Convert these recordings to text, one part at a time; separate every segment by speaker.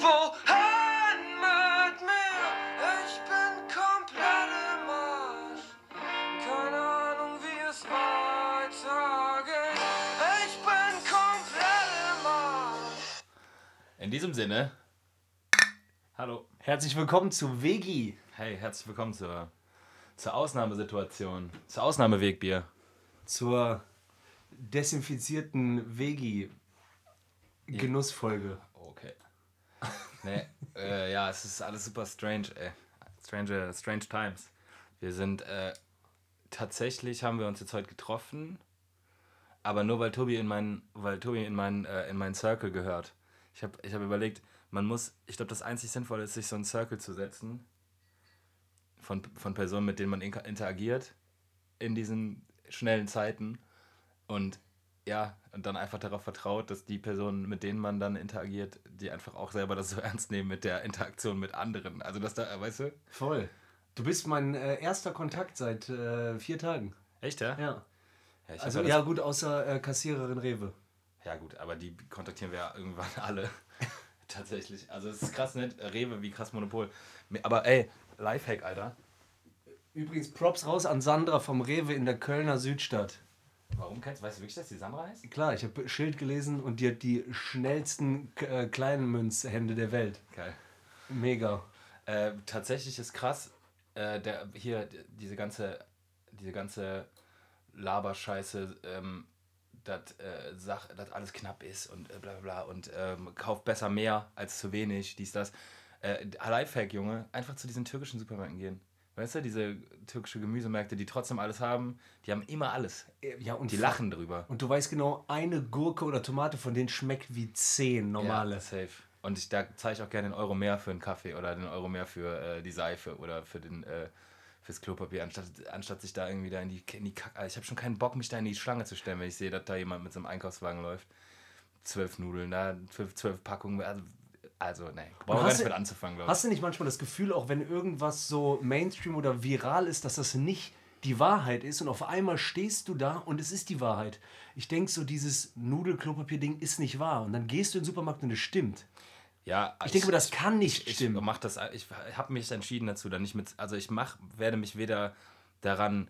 Speaker 1: Wohin mit mir? Ich bin komplett im Arsch. Keine Ahnung, wie es weitergeht. Ich bin komplett im Arsch.
Speaker 2: In diesem Sinne, hallo.
Speaker 3: Herzlich willkommen zu Vegi.
Speaker 2: Hey, herzlich willkommen zur, zur Ausnahmesituation, zur Ausnahmewegbier.
Speaker 3: Zur desinfizierten Vegi-Genussfolge.
Speaker 2: Okay. Nee, äh, ja, es ist alles super strange, ey. Strange, strange times. Wir sind, äh, tatsächlich haben wir uns jetzt heute getroffen, aber nur weil Tobi in meinen, weil Tobi in meinen, äh, in meinen Circle gehört. Ich habe ich hab überlegt, man muss, ich glaube, das einzig Sinnvolle ist, sich so einen Circle zu setzen von, von Personen, mit denen man interagiert in diesen schnellen Zeiten und ja, und dann einfach darauf vertraut, dass die Personen, mit denen man dann interagiert, die einfach auch selber das so ernst nehmen mit der Interaktion mit anderen. Also, dass da, weißt du?
Speaker 3: Voll. Du bist mein äh, erster Kontakt seit äh, vier Tagen.
Speaker 2: Echt, ja?
Speaker 3: Ja.
Speaker 2: Ja, ich
Speaker 3: Also ja gut, außer äh, Kassiererin Rewe.
Speaker 2: ja, gut, aber die kontaktieren wir ja irgendwann alle. Tatsächlich. Also, es ist krass, nicht? Rewe wie krass Monopol. Aber ey, Lifehack, Alter.
Speaker 3: Übrigens Props raus an Sandra vom Rewe in der Kölner Südstadt.
Speaker 2: Warum kennst du, weißt du wirklich, dass die Sandra heißt?
Speaker 3: Klar, ich habe Schild gelesen und die hat die schnellsten äh, Kleinmünzhände der Welt.
Speaker 2: Geil.
Speaker 3: Mega.
Speaker 2: Äh, tatsächlich ist krass, äh, der, hier diese ganze, diese ganze Laberscheiße, ähm, dass äh, Sach- dass alles knapp ist und äh, bla bla bla und ähm, kauft besser mehr als zu wenig, dies, das. Äh, Lifehack, Junge, einfach zu diesen türkischen Supermärkten gehen. Weißt du, diese türkische Gemüsemärkte, die trotzdem alles haben, die haben immer alles.
Speaker 3: Ja, und
Speaker 2: Die lachen drüber.
Speaker 3: Und du weißt genau, eine Gurke oder Tomate von denen schmeckt wie zehn normale.
Speaker 2: Ja, safe. Und ich, da zahle ich auch gerne den Euro mehr für einen Kaffee oder den Euro mehr für äh, die Seife oder für den, äh, fürs Klopapier, anstatt, anstatt sich da irgendwie da in die, in die Kack. Ich habe schon keinen Bock, mich da in die Schlange zu stellen, wenn ich sehe, dass da jemand mit so einem Einkaufswagen läuft. Zwölf Nudeln, da, zwölf, zwölf Packungen. Also, also nee, brauchen wir nicht mit anzufangen, glaube ich.
Speaker 3: Hast du nicht manchmal das Gefühl, auch wenn irgendwas so Mainstream oder viral ist, dass das nicht die Wahrheit ist und auf einmal stehst du da und es ist die Wahrheit. Ich denke so, dieses Nudelklopapier-Ding ist nicht wahr und dann gehst du in den Supermarkt und es stimmt.
Speaker 2: Ja,
Speaker 3: Ich denke mir, das kann nicht
Speaker 2: ich
Speaker 3: stimmen.
Speaker 2: mach das, ich habe mich entschieden dazu, da nicht mit, also ich mach, werde mich weder daran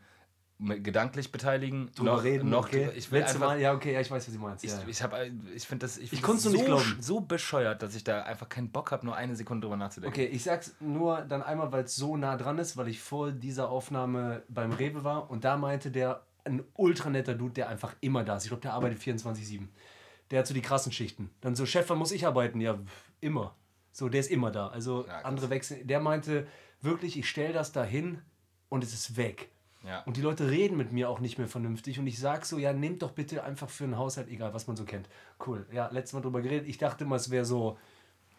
Speaker 2: gedanklich beteiligen,
Speaker 3: Drüber
Speaker 2: noch,
Speaker 3: reden,
Speaker 2: noch
Speaker 3: okay.
Speaker 2: ich will
Speaker 3: Letzte
Speaker 2: einfach,
Speaker 3: Mal, ja, okay, ja, ich weiß, was du meinst.
Speaker 2: Ich,
Speaker 3: ja,
Speaker 2: ich, hab, ich finde das, ich, find das
Speaker 3: nur nicht
Speaker 2: so,
Speaker 3: glauben.
Speaker 2: so bescheuert, dass ich da einfach keinen Bock habe, nur eine Sekunde drüber nachzudenken.
Speaker 3: Okay, ich sag's nur dann einmal, weil es so nah dran ist, weil ich vor dieser Aufnahme beim Rewe war und da meinte der, ein ultra netter Dude, der einfach immer da ist. Ich glaube, der arbeitet 24-7. Der hat so die krassen Schichten. Dann so, Chef, wann muss ich arbeiten? Ja, immer. So, der ist immer da. Also
Speaker 2: Ja,
Speaker 3: andere wechseln. Der meinte wirklich, ich stell das da hin und es ist weg.
Speaker 2: Ja.
Speaker 3: Und die Leute reden mit mir auch nicht mehr vernünftig. Und ich sag so, ja, nehmt doch bitte einfach für einen Haushalt, egal was man so kennt. Cool. Ja, letztes Mal drüber geredet. Ich dachte immer, es wäre so.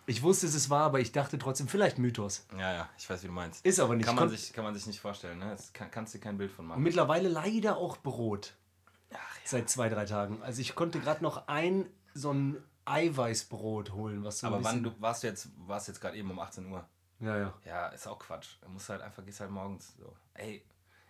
Speaker 3: Ich wusste, es wahr, aber ich dachte trotzdem, vielleicht Mythos.
Speaker 2: ja, ja, ich weiß, wie du meinst.
Speaker 3: Ist aber nicht.
Speaker 2: kann, man sich, kann man sich nicht vorstellen, ne? Das kann, kannst du dir kein Bild von
Speaker 3: Und
Speaker 2: machen.
Speaker 3: mittlerweile leider auch Brot. Seit zwei, drei Tagen. Also ich konnte gerade noch ein so ein Eiweißbrot holen, was so
Speaker 2: Aber wann du warst du jetzt, warst jetzt gerade eben um 18 Uhr.
Speaker 3: Ja, ja.
Speaker 2: Ja, ist auch Quatsch. Du musst halt einfach, gehst halt morgens so. Ey,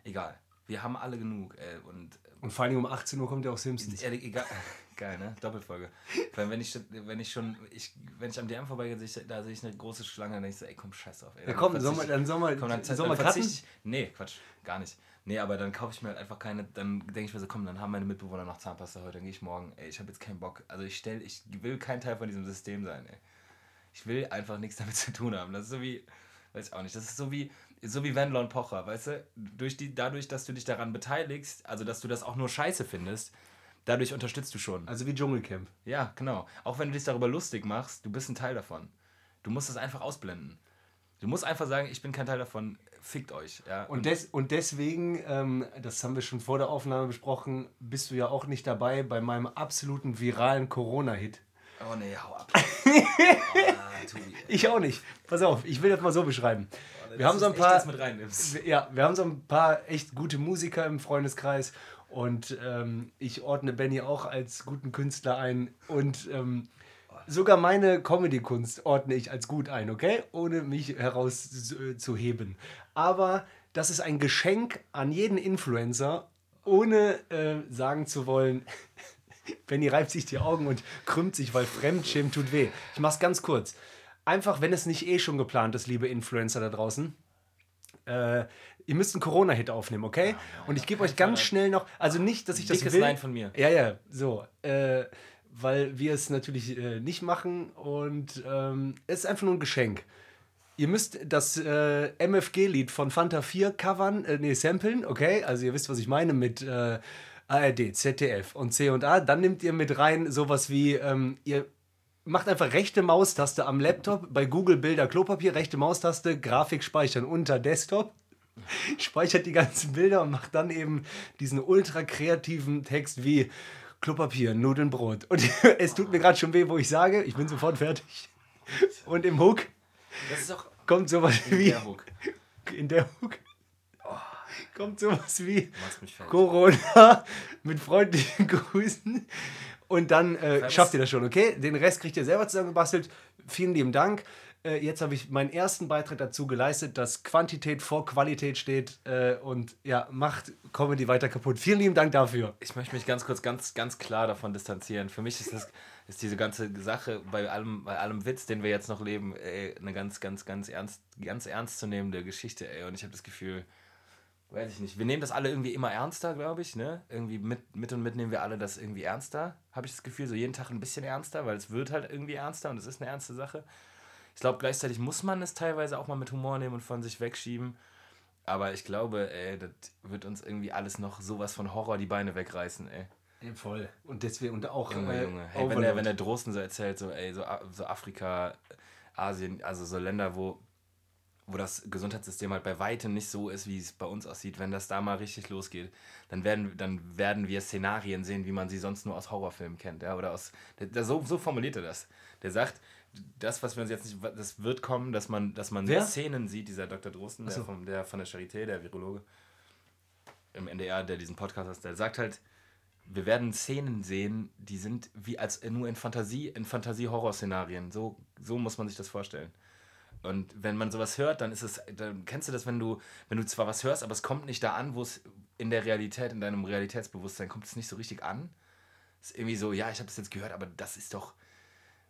Speaker 2: egal. Wir haben alle genug, ey. Und
Speaker 3: Und vor allem um 18 Uhr kommt ja auch Simpsons.
Speaker 2: ehrlich, egal. Geil, ne? Doppelfolge. Weil wenn ich, wenn ich schon, ich, wenn ich am DM vorbeigehe, da sehe ich eine große Schlange, dann denke ich so, ey, komm, scheiß auf, ey.
Speaker 3: Ja, komm,
Speaker 2: ich-
Speaker 3: dann soll man-
Speaker 2: komm, dann,
Speaker 3: soll
Speaker 2: dann ich- Nee, Quatsch, gar nicht. Nee, aber dann kaufe ich mir halt einfach keine, dann denke ich mir so, komm, dann haben meine Mitbewohner noch Zahnpasta heute, dann gehe ich morgen, ey, ich habe jetzt keinen Bock. Also ich stell, ich will kein Teil von diesem System sein, ey. Ich will einfach nichts damit zu tun haben. Das ist so wie, weiß ich auch nicht, das ist so wie, so wie Wendler und Pocher, weißt du? Durch die, dadurch, dass du dich daran beteiligst, also dass du das auch nur scheiße findest, dadurch unterstützt du schon.
Speaker 3: Also wie Dschungelcamp.
Speaker 2: Ja, genau. Auch wenn du dich darüber lustig machst, du bist ein Teil davon. Du musst es einfach ausblenden. Du musst einfach sagen, ich bin kein Teil davon, fickt euch. Ja?
Speaker 3: Und, des, und deswegen, ähm, das haben wir schon vor der Aufnahme besprochen, bist du ja auch nicht dabei bei meinem absoluten viralen Corona-Hit.
Speaker 2: oh nee, hau ab. ey.
Speaker 3: Ich auch nicht. Pass auf, ich will das mal so beschreiben. Wir haben so ein paar.
Speaker 2: echt.
Speaker 3: Ja, wir haben so ein paar echt gute Musiker im Freundeskreis und ähm, ich ordne Benny auch als guten Künstler ein und ähm, sogar meine Comedy-Kunst ordne ich als gut ein, okay? Ohne mich herauszuheben. Aber das ist ein Geschenk an jeden Influencer, ohne äh, sagen zu wollen, Benny reibt sich die Augen und krümmt sich, weil Fremdschämen tut weh. Ich mach's ganz kurz. Einfach, wenn es nicht eh schon geplant ist, liebe Influencer da draußen, äh, ihr müsst einen Corona-Hit aufnehmen, okay? Und ich gebe euch ganz schnell noch, also nicht, dass ich das will.
Speaker 2: Nein von mir.
Speaker 3: Ja, ja, so. Äh, weil wir es natürlich äh, nicht machen und ähm, es ist einfach nur ein Geschenk. Ihr müsst das äh, MFG-Lied von Fanta 4 covern, äh, nee, samplen, okay? Also ihr wisst, was ich meine mit äh, ARD, ZDF und C und A. Dann nehmt ihr mit rein sowas wie, ähm, ihr macht einfach rechte Maustaste am Laptop, bei Google Bilder Klopapier, rechte Maustaste, Grafik speichern unter Desktop. Speichert die ganzen Bilder und macht dann eben diesen ultra kreativen Text wie Klopapier, Nudeln, Brot. Und es tut mir gerade schon weh, wo ich sage, ich bin sofort fertig. Und im Hook kommt sowas wie.
Speaker 2: der Hook.
Speaker 3: In der Hook kommt sowas wie. Corona mit freundlichen Grüßen. Und dann äh, schafft ihr das schon, okay? Den Rest kriegt ihr selber zusammengebastelt. Vielen lieben Dank. Äh, jetzt habe ich meinen ersten Beitrag dazu geleistet, dass Quantität vor Qualität steht äh, und ja, macht Comedy weiter kaputt. Vielen lieben Dank dafür.
Speaker 2: Ich möchte mich ganz kurz ganz, ganz klar davon distanzieren. Für mich ist das ist diese ganze Sache bei allem, bei allem Witz, den wir jetzt noch leben, ey, eine ganz, ganz, ganz ernst, ganz ernstzunehmende Geschichte, ey. Und ich habe das Gefühl, weiß ich nicht, wir nehmen das alle irgendwie immer ernster, glaube ich, ne? Irgendwie mit, mit und mit nehmen wir alle das irgendwie ernster, habe ich das Gefühl, so jeden Tag ein bisschen ernster, weil es wird halt irgendwie ernster und es ist eine ernste Sache. Ich glaube, gleichzeitig muss man es teilweise auch mal mit Humor nehmen und von sich wegschieben. Aber ich glaube, ey, das wird uns irgendwie alles noch sowas von Horror die Beine wegreißen, ey.
Speaker 3: voll. Und deswegen und auch
Speaker 2: Junge,
Speaker 3: äh,
Speaker 2: Junge. Hey, wenn, der, wenn der Drosten so erzählt, so, ey, so, so Afrika, Asien, also so Länder, wo, wo das Gesundheitssystem halt bei weitem nicht so ist, wie es bei uns aussieht, wenn das da mal richtig losgeht, dann werden, dann werden wir Szenarien sehen, wie man sie sonst nur aus Horrorfilmen kennt. Ja? Oder aus. Der, der, so, so formuliert er das. Der sagt, das, was wir uns jetzt nicht. Das wird kommen, dass man, dass man
Speaker 3: Wer?
Speaker 2: Szenen sieht, dieser Dr. Drosten, der,
Speaker 3: so.
Speaker 2: vom, der von der Charité, der Virologe im NDR, der diesen Podcast hat, der sagt halt, wir werden Szenen sehen, die sind wie als nur in Fantasie, in Fantasie-Horror-Szenarien. So, so muss man sich das vorstellen. Und wenn man sowas hört, dann ist es, dann kennst du das, wenn du, wenn du zwar was hörst, aber es kommt nicht da an, wo es in der Realität, in deinem Realitätsbewusstsein kommt es nicht so richtig an. Es ist irgendwie so, ja, ich habe das jetzt gehört, aber das ist doch,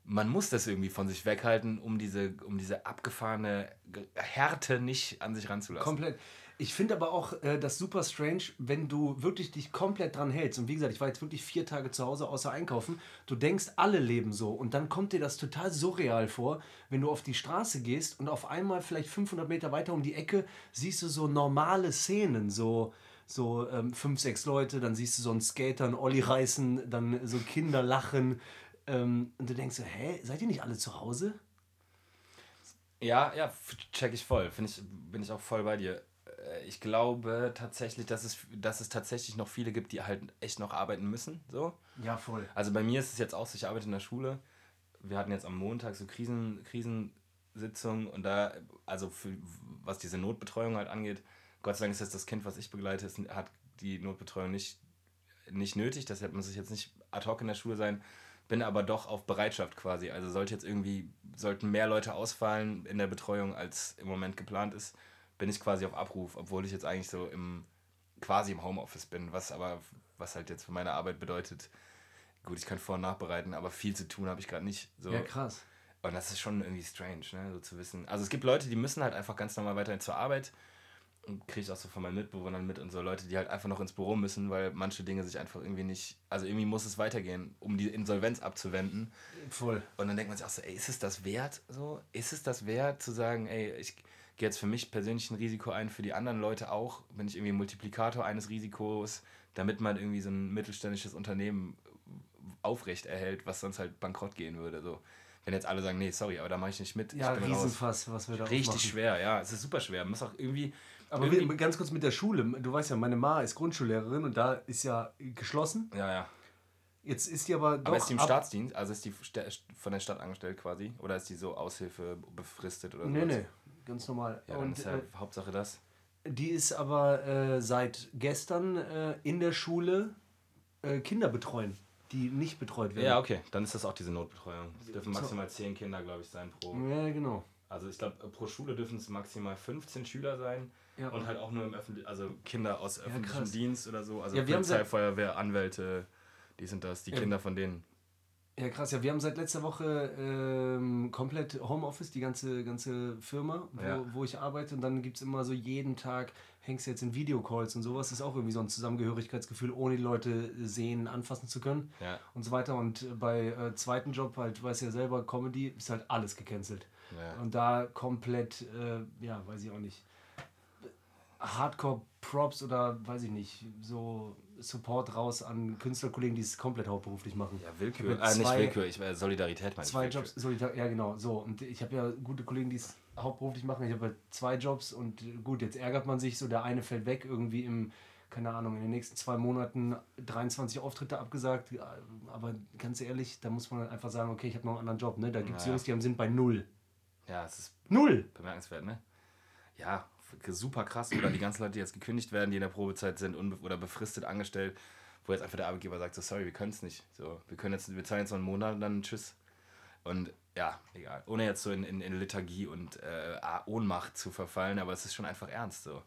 Speaker 2: man muss das irgendwie von sich weghalten, um diese, um diese abgefahrene Ge- Härte nicht an sich ranzulassen.
Speaker 3: Komplett. Ich finde aber auch äh, das super strange, wenn du wirklich dich komplett dran hältst. Und wie gesagt, ich war jetzt wirklich vier Tage zu Hause außer einkaufen. Du denkst, alle leben so. Und dann kommt dir das total surreal vor, wenn du auf die Straße gehst und auf einmal vielleicht 500 Meter weiter um die Ecke siehst du so normale Szenen. So, so ähm, fünf, sechs Leute, dann siehst du so einen Skater, einen Olli reißen, dann so Kinder lachen. Ähm, und du denkst so, hä, seid ihr nicht alle zu Hause?
Speaker 2: Ja, ja, check ich voll. Find ich, bin ich auch voll bei dir. Äh, Ich glaube tatsächlich, dass es, dass es tatsächlich noch viele gibt, die halt echt noch arbeiten müssen. So.
Speaker 3: Ja, voll.
Speaker 2: Also bei mir ist es jetzt auch so, ich arbeite in der Schule. Wir hatten jetzt am Montag so Krisen, Krisensitzungen und da, also für, was diese Notbetreuung halt angeht, Gott sei Dank ist das das Kind, was ich begleite, ist, hat die Notbetreuung nicht, nicht nötig. Deshalb muss ich jetzt nicht ad hoc in der Schule sein, bin aber doch auf Bereitschaft quasi. Also sollte jetzt irgendwie, sollten mehr Leute ausfallen in der Betreuung, als im Moment geplant ist, bin ich quasi auf Abruf, obwohl ich jetzt eigentlich so im quasi im Homeoffice bin, was aber, was halt jetzt für meine Arbeit bedeutet, gut, ich kann vor- und nachbereiten, aber viel zu tun habe ich gerade nicht. So.
Speaker 3: Ja, krass.
Speaker 2: Und das ist schon irgendwie strange, ne, so zu wissen. Also es gibt Leute, die müssen halt einfach ganz normal weiterhin zur Arbeit. Und kriege ich auch so von meinen Mitbewohnern mit und so Leute, die halt einfach noch ins Büro müssen, weil manche Dinge sich einfach irgendwie nicht, also irgendwie muss es weitergehen, um die Insolvenz abzuwenden.
Speaker 3: Voll.
Speaker 2: Und dann denkt man sich auch so, ey, ist es das wert? So, ist es das wert zu sagen, ey, ich gehe jetzt für mich persönlich ein Risiko ein, für die anderen Leute auch, bin ich irgendwie ein Multiplikator eines Risikos, damit man irgendwie so ein mittelständisches Unternehmen aufrecht erhält, was sonst halt bankrott gehen würde. So. Wenn jetzt alle sagen, nee, sorry, aber da mache ich nicht mit.
Speaker 3: Ja,
Speaker 2: bin raus.
Speaker 3: Riesenfass, was wir da
Speaker 2: Richtig
Speaker 3: aufmachen.
Speaker 2: schwer, ja. Es ist super schwer. Man muss auch irgendwie.
Speaker 3: Aber
Speaker 2: irgendwie
Speaker 3: ganz kurz mit der Schule. Du weißt ja, meine Ma ist Grundschullehrerin und da ist ja geschlossen.
Speaker 2: ja, ja.
Speaker 3: Jetzt ist die aber doch.
Speaker 2: Aber ist die im Staatsdienst? Also ist die von der Stadt angestellt quasi? Oder ist die so Aushilfe befristet oder
Speaker 3: Nee,
Speaker 2: sowas?
Speaker 3: nee, ganz normal.
Speaker 2: Ja, dann
Speaker 3: und
Speaker 2: ist ja
Speaker 3: äh,
Speaker 2: Hauptsache das.
Speaker 3: die ist aber äh, seit gestern äh, in der Schule äh, Kinder betreuen, die nicht betreut werden.
Speaker 2: Ja, okay. Dann ist das auch diese Notbetreuung. Es dürfen maximal zehn Kinder, glaube ich, sein pro.
Speaker 3: Ja, genau.
Speaker 2: Also ich glaube, pro Schule dürfen es maximal 15 Schüler sein.
Speaker 3: Ja.
Speaker 2: Und halt auch nur im öffentlichen, also Kinder aus öffentlichem
Speaker 3: krass.
Speaker 2: Dienst oder so. Also
Speaker 3: Ja,
Speaker 2: Polizei, Feuerwehr, Anwälte, die sind das, die
Speaker 3: Ja.
Speaker 2: Kinder von denen.
Speaker 3: Ja, krass. Ja, wir haben seit letzter Woche ähm, komplett Homeoffice, die ganze, ganze Firma, wo,
Speaker 2: Ja.
Speaker 3: wo ich arbeite. Und dann gibt es immer so jeden Tag, hängst du jetzt in Videocalls und sowas. ist auch irgendwie so ein Zusammengehörigkeitsgefühl, ohne die Leute sehen, anfassen zu können
Speaker 2: Ja.
Speaker 3: und so weiter. Und bei äh, zweiten Job, halt, weiß ja selber, Comedy, ist halt alles gecancelt.
Speaker 2: Ja.
Speaker 3: Und da komplett, äh, ja, weiß ich auch nicht, Hardcore-Props oder weiß ich nicht, so Support raus an Künstlerkollegen, die es komplett hauptberuflich machen.
Speaker 2: Ja,
Speaker 3: Ich
Speaker 2: Willkür. Ah,
Speaker 3: jetzt
Speaker 2: nicht
Speaker 3: zwei-
Speaker 2: Willkür, ich, äh, Solidarität meine ich.
Speaker 3: Zwei
Speaker 2: Willkür.
Speaker 3: Jobs, solidar ja genau, so. Und ich habe ja gute Kollegen, die es hauptberuflich machen. Ich habe halt zwei Jobs und äh, gut, jetzt ärgert man sich so, der eine fällt weg, irgendwie im, keine Ahnung, in den nächsten zwei Monaten 23 Auftritte abgesagt. Ja, Aber ganz ehrlich, da muss man dann einfach sagen, okay, ich habe noch einen anderen Job. Ne? Da gibt es
Speaker 2: Ja.
Speaker 3: Jungs, die haben, sind bei null.
Speaker 2: Ja, es ist
Speaker 3: Null!
Speaker 2: bemerkenswert, ne? Ja, super krass. Oder die ganzen Leute, die jetzt gekündigt werden, die in der Probezeit sind oder befristet angestellt, wo jetzt einfach der Arbeitgeber sagt, so sorry, wir können es nicht. So, wir können jetzt, wir zahlen jetzt noch einen Monat und dann tschüss. Und ja, egal. Ohne jetzt so in, in, in Lethargie und äh, Ohnmacht zu verfallen, aber es ist schon einfach ernst so.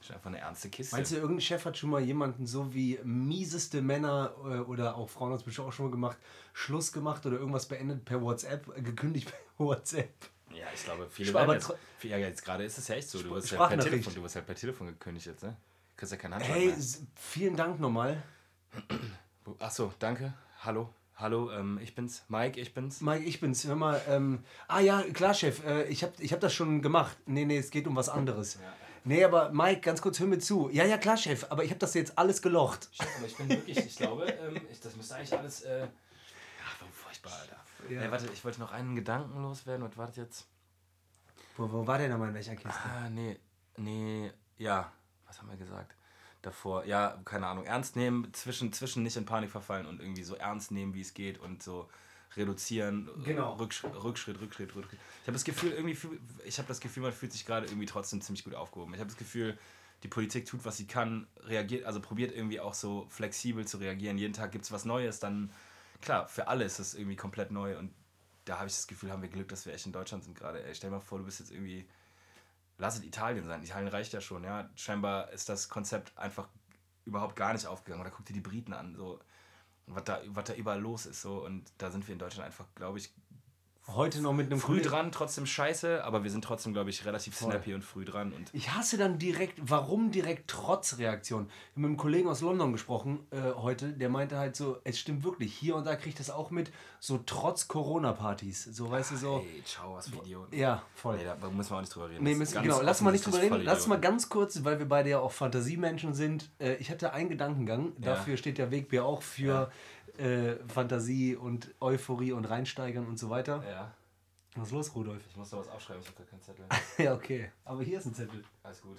Speaker 2: Ist einfach eine ernste Kiste.
Speaker 3: Meinst du, irgendein Chef hat schon mal jemanden so wie mieseste Männer äh, oder auch Frauen es bestimmt auch schon mal gemacht, Schluss gemacht oder irgendwas beendet per WhatsApp, äh, gekündigt per WhatsApp?
Speaker 2: Ja, ich glaube, viele
Speaker 3: aber
Speaker 2: jetzt, ja, jetzt gerade ist es ja echt so. Du wirst ja per. Telefon, du wirst ja per Telefon gekündigt jetzt, ne? Du kriegst ja keinen Handschlag
Speaker 3: Hey, vielen Dank nochmal.
Speaker 2: Achso, danke. Hallo. Hallo, ähm, ich bin's. Mike, ich bin's.
Speaker 3: Mike, ich bin's. Hör mal, ähm, ah ja, klar, Chef, äh, ich hab, ich hab das schon gemacht. Nee, nee, es geht um was anderes. Nee, aber Mike, ganz kurz, hör mir zu. Ja, ja, klar, Chef, aber ich hab das jetzt alles gelocht.
Speaker 2: Aber ich bin wirklich, ich glaube, ähm, ich, das müsste eigentlich alles. Äh, ja, warum furchtbar, Alter.
Speaker 3: Ja.
Speaker 2: Ey, warte, ich wollte noch einen Gedanken loswerden. Was war das jetzt?
Speaker 3: Wo, wo war der nochmal in welcher Kiste?
Speaker 2: Ah, nee, nee, ja. Was haben wir gesagt? Davor, ja, keine Ahnung. Ernst nehmen, zwischen, zwischen nicht in Panik verfallen und irgendwie so ernst nehmen, wie es geht und so reduzieren.
Speaker 3: Genau.
Speaker 2: Rückschritt, Rückschritt, Rückschritt, Rückschritt. Ich habe das Gefühl, irgendwie, ich habe das Gefühl, man fühlt sich gerade irgendwie trotzdem ziemlich gut aufgehoben. Ich habe das Gefühl, die Politik tut, was sie kann, reagiert, also probiert irgendwie auch so flexibel zu reagieren. Jeden Tag gibt es was Neues, dann, klar, für alle ist das irgendwie komplett neu und da habe ich das Gefühl, haben wir Glück, dass wir echt in Deutschland sind gerade. Stell dir mal vor, du bist jetzt irgendwie, lass es Italien sein. Italien reicht ja schon, ja. Scheinbar ist das Konzept einfach überhaupt gar nicht aufgegangen. Oder guck dir die Briten an, so, was da, was da überall los ist, so. Und da sind wir in Deutschland einfach, glaube ich,
Speaker 3: Heute noch mit einem
Speaker 2: früh
Speaker 3: Kollegen-
Speaker 2: dran, trotzdem scheiße, aber wir sind trotzdem, glaube ich, relativ snappy und früh dran. Und
Speaker 3: Ich hasse dann direkt, warum direkt trotz Reaktion? Ich habe mit einem Kollegen aus London gesprochen äh, heute, der meinte halt so, es stimmt wirklich, hier und da kriege ich das auch mit, so trotz Corona-Partys. So, weißt du, so.
Speaker 2: Ey, ciao, was für Idioten.
Speaker 3: Ja, voll.
Speaker 2: Nee, da müssen wir auch nicht drüber reden.
Speaker 3: Nee, müssen, genau, lass mal nicht drüber reden. Lass mal ganz kurz, weil wir beide ja auch Fantasiemenschen sind. Äh, ich hatte einen Gedankengang,
Speaker 2: Ja.
Speaker 3: dafür steht ja Wegbier auch für äh, Fantasie und Euphorie und Reinsteigern und so weiter.
Speaker 2: Ja,
Speaker 3: Was ist los, Rudolf?
Speaker 2: ich muss da was aufschreiben, ich habe da keinen Zettel.
Speaker 3: ja, okay. Aber hier ist ein Zettel.
Speaker 2: Alles gut.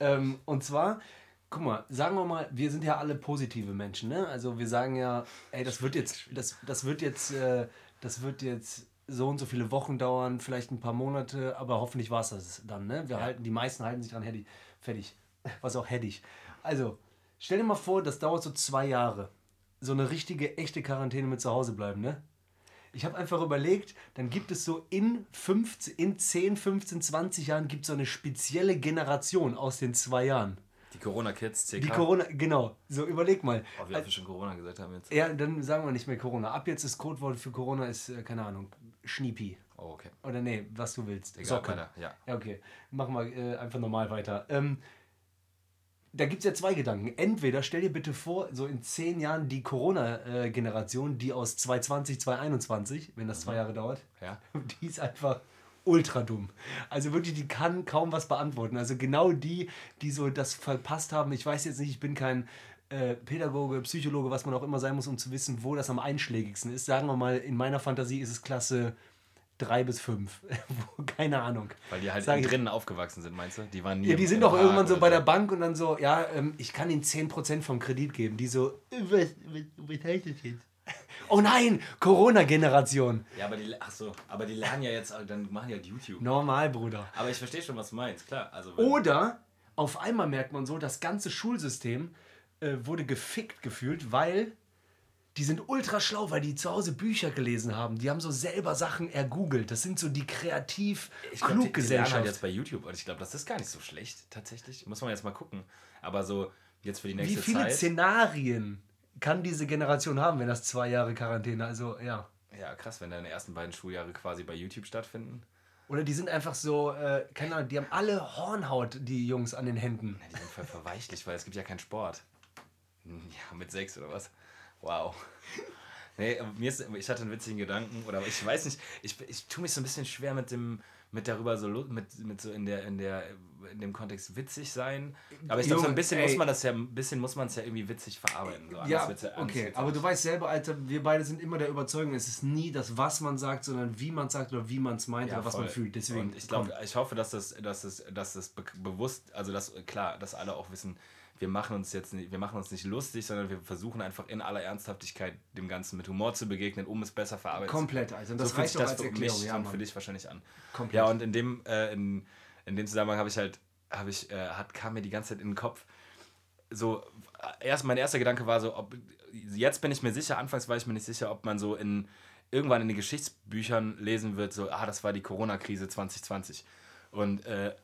Speaker 3: Ähm, und zwar, guck mal, sagen wir mal, wir sind ja alle positive Menschen, ne? Also wir sagen ja, ey, das wird jetzt, das, das wird jetzt, äh, das wird jetzt so und so viele Wochen dauern, vielleicht ein paar Monate, aber hoffentlich war es das dann, ne? Wir halten, die meisten halten sich dran fertig, fertig. Was auch hättig. Also, stell dir mal vor, das dauert so zwei Jahre. So eine richtige, echte Quarantäne mit zu Hause bleiben, ne? Ich habe einfach überlegt, dann gibt es so in, 15, in 10, 15, 20 Jahren gibt es so eine spezielle Generation aus den zwei Jahren.
Speaker 2: Die Corona-Kids, CK.
Speaker 3: Die Corona, genau. So, überleg mal.
Speaker 2: oh, wie oft wir schon Corona gesagt haben jetzt.
Speaker 3: Ja, dann sagen wir nicht mehr Corona. Ab jetzt ist Codewort für Corona ist, äh, keine Ahnung, Schniepi.
Speaker 2: Oh, okay.
Speaker 3: Oder nee, was du willst.
Speaker 2: Egal,
Speaker 3: Socke.
Speaker 2: weiter, ja.
Speaker 3: Ja, okay. Machen wir äh, einfach normal weiter. Ähm, da gibt es ja zwei Gedanken. Entweder stell dir bitte vor, so in zehn Jahren die Corona-Generation, die aus 2020, 2021, wenn das zwei Jahre dauert,
Speaker 2: Ja.
Speaker 3: die ist einfach ultra dumm. Also wirklich, die kann kaum was beantworten. Also genau die, die so das verpasst haben. Ich weiß jetzt nicht, ich bin kein äh, Pädagoge, Psychologe, was man auch immer sein muss, um zu wissen, wo das am einschlägigsten ist. Sagen wir mal, in meiner Fantasie ist es Klasse 3 bis 5. Keine Ahnung.
Speaker 2: Weil die halt
Speaker 3: Sag ich-
Speaker 2: drinnen aufgewachsen sind, meinst du? Die waren nie
Speaker 3: Ja, die
Speaker 2: im-
Speaker 3: sind doch irgendwann so bei der Bank und dann so, ja, ähm, ich kann ihnen 10% vom Kredit geben. Die so, was, was, was heißt das jetzt? Oh nein, Corona-Generation.
Speaker 2: Ja, aber die, ach so, aber die lernen ja jetzt, dann machen die halt YouTube.
Speaker 3: Normal, Bruder.
Speaker 2: Aber ich verstehe schon, was du meinst, klar. Also,
Speaker 3: Oder auf einmal merkt man so, das ganze Schulsystem äh, wurde gefickt gefühlt, weil die sind ultra schlau, weil die zu Hause Bücher gelesen haben. Die haben so selber Sachen ergoogelt. Das sind so die kreativ
Speaker 2: ich glaube, die, die lernen
Speaker 3: Kluggesellschaft.
Speaker 2: halt jetzt bei YouTube und ich glaube, das ist gar nicht so schlecht, tatsächlich. Muss man jetzt mal gucken. Aber so, jetzt für die nächste
Speaker 3: Wie viele
Speaker 2: Zeit.
Speaker 3: Szenarien kann diese Generation haben, wenn das zwei Jahre Quarantäne, also ja.
Speaker 2: Ja, krass, wenn deine ersten beiden Schuljahre quasi bei YouTube stattfinden.
Speaker 3: Oder die sind einfach so, äh, keine Ahnung, die haben alle Hornhaut, die Jungs an den Händen.
Speaker 2: Ja, die sind voll verweichlicht, weil es gibt ja keinen Sport. Hm, Ja, mit sechs oder was? Wow. Nee, mir ist, ich hatte einen witzigen Gedanken, oder ich weiß nicht, ich, ich tue mich so ein bisschen schwer mit dem, mit darüber so, mit, mit so in der, in der, in dem Kontext witzig sein. Aber ich glaube, so ein bisschen
Speaker 3: ey.
Speaker 2: muss man das ja, ein bisschen muss man es ja irgendwie witzig verarbeiten. So,
Speaker 3: Ja,
Speaker 2: anders
Speaker 3: okay, aber du weißt selber, Alter, wir beide sind immer der Überzeugung, es ist nie das, was man sagt, sondern wie man sagt oder wie man es meint
Speaker 2: Ja,
Speaker 3: oder was
Speaker 2: voll.
Speaker 3: man fühlt. Deswegen,
Speaker 2: und ich glaube, ich hoffe, dass das, dass das, dass das be bewusst, also dass klar, dass alle auch wissen, wir machen uns jetzt nicht, wir machen uns nicht lustig, sondern wir versuchen einfach in aller Ernsthaftigkeit dem Ganzen mit Humor zu begegnen, um es besser verarbeiten zu
Speaker 3: komplett, Alter. Und das
Speaker 2: fühlt
Speaker 3: reicht auch als
Speaker 2: für
Speaker 3: Erklärung,
Speaker 2: mich
Speaker 3: ja,
Speaker 2: und für dich wahrscheinlich an.
Speaker 3: Komplett.
Speaker 2: Ja, und in dem, äh, in, in dem Zusammenhang habe ich halt, habe ich, äh, hat, kam mir die ganze Zeit in den Kopf, so, äh, erst, mein erster Gedanke war so, ob, jetzt bin ich mir sicher, anfangs war ich mir nicht sicher, ob man so in, irgendwann in den Geschichtsbüchern lesen wird, so, ah, das war die Corona-Krise 2020. Und, äh,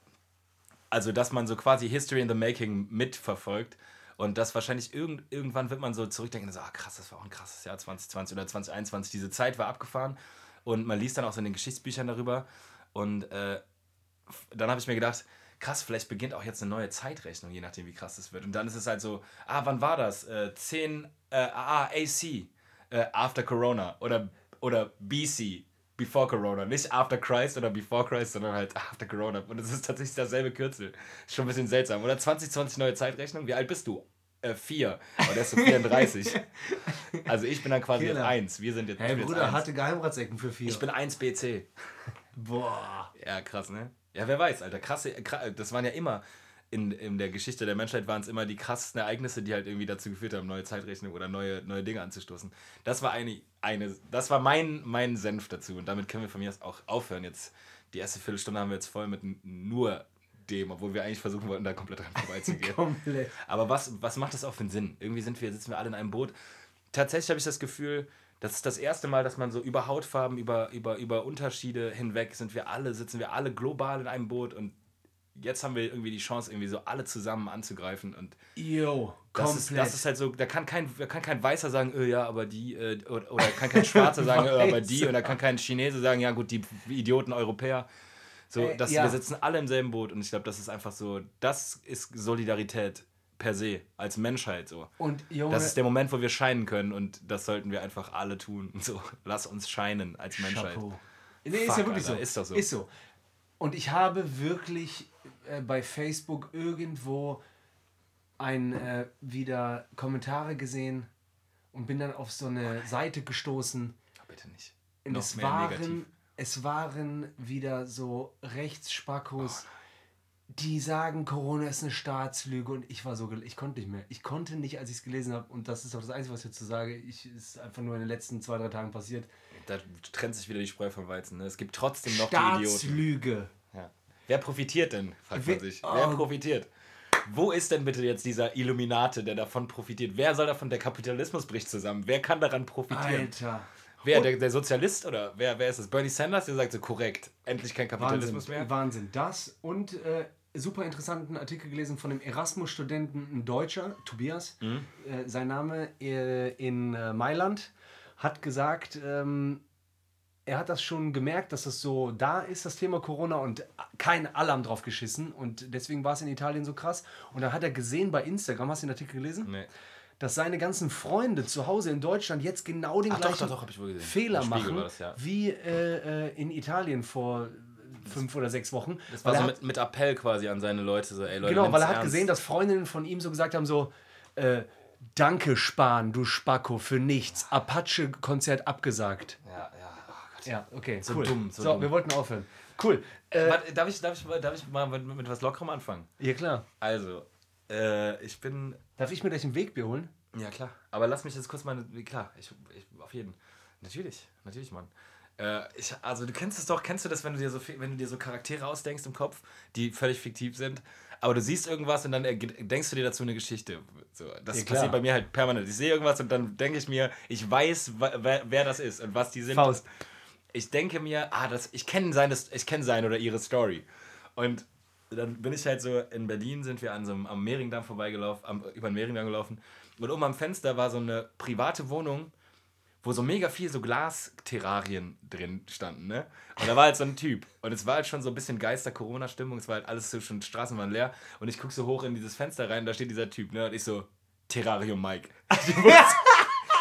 Speaker 2: also, dass man so quasi History in the Making mitverfolgt und das wahrscheinlich irgend, irgendwann wird man so zurückdenken so, ah krass, das war auch ein krasses Jahr 2020 oder 2021. Diese Zeit war abgefahren und man liest dann auch so in den Geschichtsbüchern darüber und äh, dann habe ich mir gedacht, krass, vielleicht beginnt auch jetzt eine neue Zeitrechnung, je nachdem, wie krass das wird. Und dann ist es halt so, ah, wann war das? Äh, 10, äh, AC, äh, after Corona oder, oder BC, before Corona. Nicht after Christ oder before Christ, sondern halt after Corona. Und es ist tatsächlich dasselbe Kürzel. Ist schon ein bisschen seltsam. Oder 2020 neue Zeitrechnung. Wie alt bist du? Äh, vier. Aber der ist so 34. also ich bin dann quasi jetzt eins. Wir sind jetzt,
Speaker 3: Hey Bruder,
Speaker 2: eins.
Speaker 3: hatte Geheimratsecken für vier.
Speaker 2: Ich bin 1 BC.
Speaker 3: Boah.
Speaker 2: Ja, krass, ne? Ja, wer weiß, Alter. Krasse, kra- das waren ja immer, in, in der Geschichte der Menschheit waren es immer die krassesten Ereignisse, die halt irgendwie dazu geführt haben, neue Zeitrechnung oder neue, neue Dinge anzustoßen. Das war eine, eine das war mein, mein Senf dazu. Und damit können wir von mir aus auch aufhören. Jetzt, die erste Viertelstunde haben wir jetzt voll mit nur dem, obwohl wir eigentlich versuchen wollten, da komplett dran vorbeizugehen.
Speaker 3: Komplett.
Speaker 2: Aber was, was macht das auch für einen Sinn? Irgendwie sind wir, sitzen wir alle in einem Boot. Tatsächlich habe ich das Gefühl, das ist das erste Mal, dass man so über Hautfarben, über, über, über Unterschiede hinweg sind wir alle, sitzen wir alle global in einem Boot und jetzt haben wir irgendwie die Chance, irgendwie so alle zusammen anzugreifen. Und
Speaker 3: Yo,
Speaker 2: das
Speaker 3: komplett.
Speaker 2: ist, das ist halt so, da kann kein, da kann kein Weißer sagen, äh, ja, aber die, äh, oder, oder kann kein Schwarzer sagen, äh, aber die, und da kann kein Chinese sagen, ja gut, die Idioten Europäer. So,
Speaker 3: Äh,
Speaker 2: dass
Speaker 3: ja.
Speaker 2: wir sitzen alle im selben Boot und ich glaube, das ist einfach so, das ist Solidarität per se, als Menschheit so.
Speaker 3: Und Junge,
Speaker 2: Das ist der Moment, wo wir scheinen können und das sollten wir einfach alle tun. So, lass uns scheinen als Menschheit.
Speaker 3: Chapeau. Nee, ist
Speaker 2: Fuck,
Speaker 3: ja wirklich
Speaker 2: Alter,
Speaker 3: so.
Speaker 2: ist doch so.
Speaker 3: Ist so. Und ich habe wirklich äh, bei Facebook irgendwo ein äh, wieder Kommentare gesehen und bin dann auf so eine Seite gestoßen.
Speaker 2: Bitte nicht.
Speaker 3: Und
Speaker 2: Noch
Speaker 3: es
Speaker 2: mehr
Speaker 3: waren,
Speaker 2: negativ.
Speaker 3: es waren wieder so Rechtsspackos, die sagen, Corona ist eine Staatslüge. Und ich war so, ich konnte nicht mehr. Ich konnte nicht, als ich es gelesen habe. Und das ist auch das Einzige, was ich dazu sage. Ich ist einfach nur in den letzten zwei, drei Tagen passiert.
Speaker 2: Da trennt sich wieder die Spreu vom Weizen. Ne? Es gibt trotzdem noch die Idioten.
Speaker 3: Staatslüge.
Speaker 2: Wer profitiert denn? Fragt
Speaker 3: Wer-
Speaker 2: man sich. Wer
Speaker 3: oh.
Speaker 2: profitiert? Wo ist denn bitte jetzt dieser Illuminate, der davon profitiert? Wer soll davon? Der Kapitalismus bricht zusammen. Wer kann daran profitieren?
Speaker 3: Alter.
Speaker 2: Wer? Der, der Sozialist oder wer, wer ist es? Bernie Sanders, der sagt so korrekt. Endlich kein Kapitalismus
Speaker 3: Wahnsinn,
Speaker 2: mehr.
Speaker 3: Wahnsinn. Das und äh, super interessanten Artikel gelesen von dem Erasmus-Studenten, ein Deutscher, Tobias,
Speaker 2: Mhm.
Speaker 3: äh, sein Name äh, in äh, Mailand, hat gesagt, ähm, er hat das schon gemerkt, dass das so da ist, das Thema Corona, und kein Alarm drauf geschissen. Und deswegen war es in Italien so krass. Und dann hat er gesehen bei Instagram, hast du den Artikel gelesen?
Speaker 2: Nee.
Speaker 3: dass seine ganzen Freunde zu Hause in Deutschland jetzt genau den
Speaker 2: Ach, doch,
Speaker 3: gleichen
Speaker 2: doch, doch, gesehen.
Speaker 3: Fehler machen
Speaker 2: das, ja.
Speaker 3: wie äh, äh, in Italien vor fünf oder sechs Wochen.
Speaker 2: Das war so mit, mit Appell quasi an seine Leute. So, ey, Leute,
Speaker 3: genau, weil er hat
Speaker 2: ernst.
Speaker 3: gesehen, dass Freundinnen von ihm so gesagt haben, so, äh, danke Spahn, du Spacko, für nichts. Apache-Konzert abgesagt.
Speaker 2: Ja, ja.
Speaker 3: Okay,
Speaker 2: So
Speaker 3: cool.
Speaker 2: dumm, so
Speaker 3: so
Speaker 2: dumm.
Speaker 3: wir wollten aufhören. Cool. Äh,
Speaker 2: Warte, darf, ich, darf, ich, darf ich mal mit, mit was Lockerem anfangen?
Speaker 3: ja, klar.
Speaker 2: Also, äh, ich bin
Speaker 3: Darf ich mir gleich ein Wegbier holen?
Speaker 2: Ja, klar. Aber lass mich jetzt kurz mal. Klar, ich, ich auf jeden. Natürlich, natürlich, Mann. Äh, ich, also du kennst es doch, kennst du das, wenn du dir so wenn du dir so Charaktere ausdenkst im Kopf, die völlig fiktiv sind, aber du siehst irgendwas und dann denkst du dir dazu eine Geschichte. So, das
Speaker 3: Ja,
Speaker 2: passiert bei mir halt permanent. Ich sehe irgendwas und dann denke ich mir, ich weiß, wer, wer das ist und was die sind.
Speaker 3: Faust.
Speaker 2: Ich denke mir, ah, das, ich kenne seine, ich seine oder ihre Story. Und dann bin ich halt so, in Berlin sind wir an so einem, am Mehringdamm vorbeigelaufen, am, über den Mehringdamm gelaufen. Und oben am Fenster war so eine private Wohnung, wo so mega viel so Glasterrarien drin standen, ne? Und da war halt so ein Typ. Und es war halt schon so ein bisschen Geister-Corona-Stimmung. Es war halt alles so schon, Straßen waren leer. Und ich gucke so hoch in dieses Fenster rein, da steht dieser Typ, ne? Und ich so, Terrarium Mike. Ich wusste,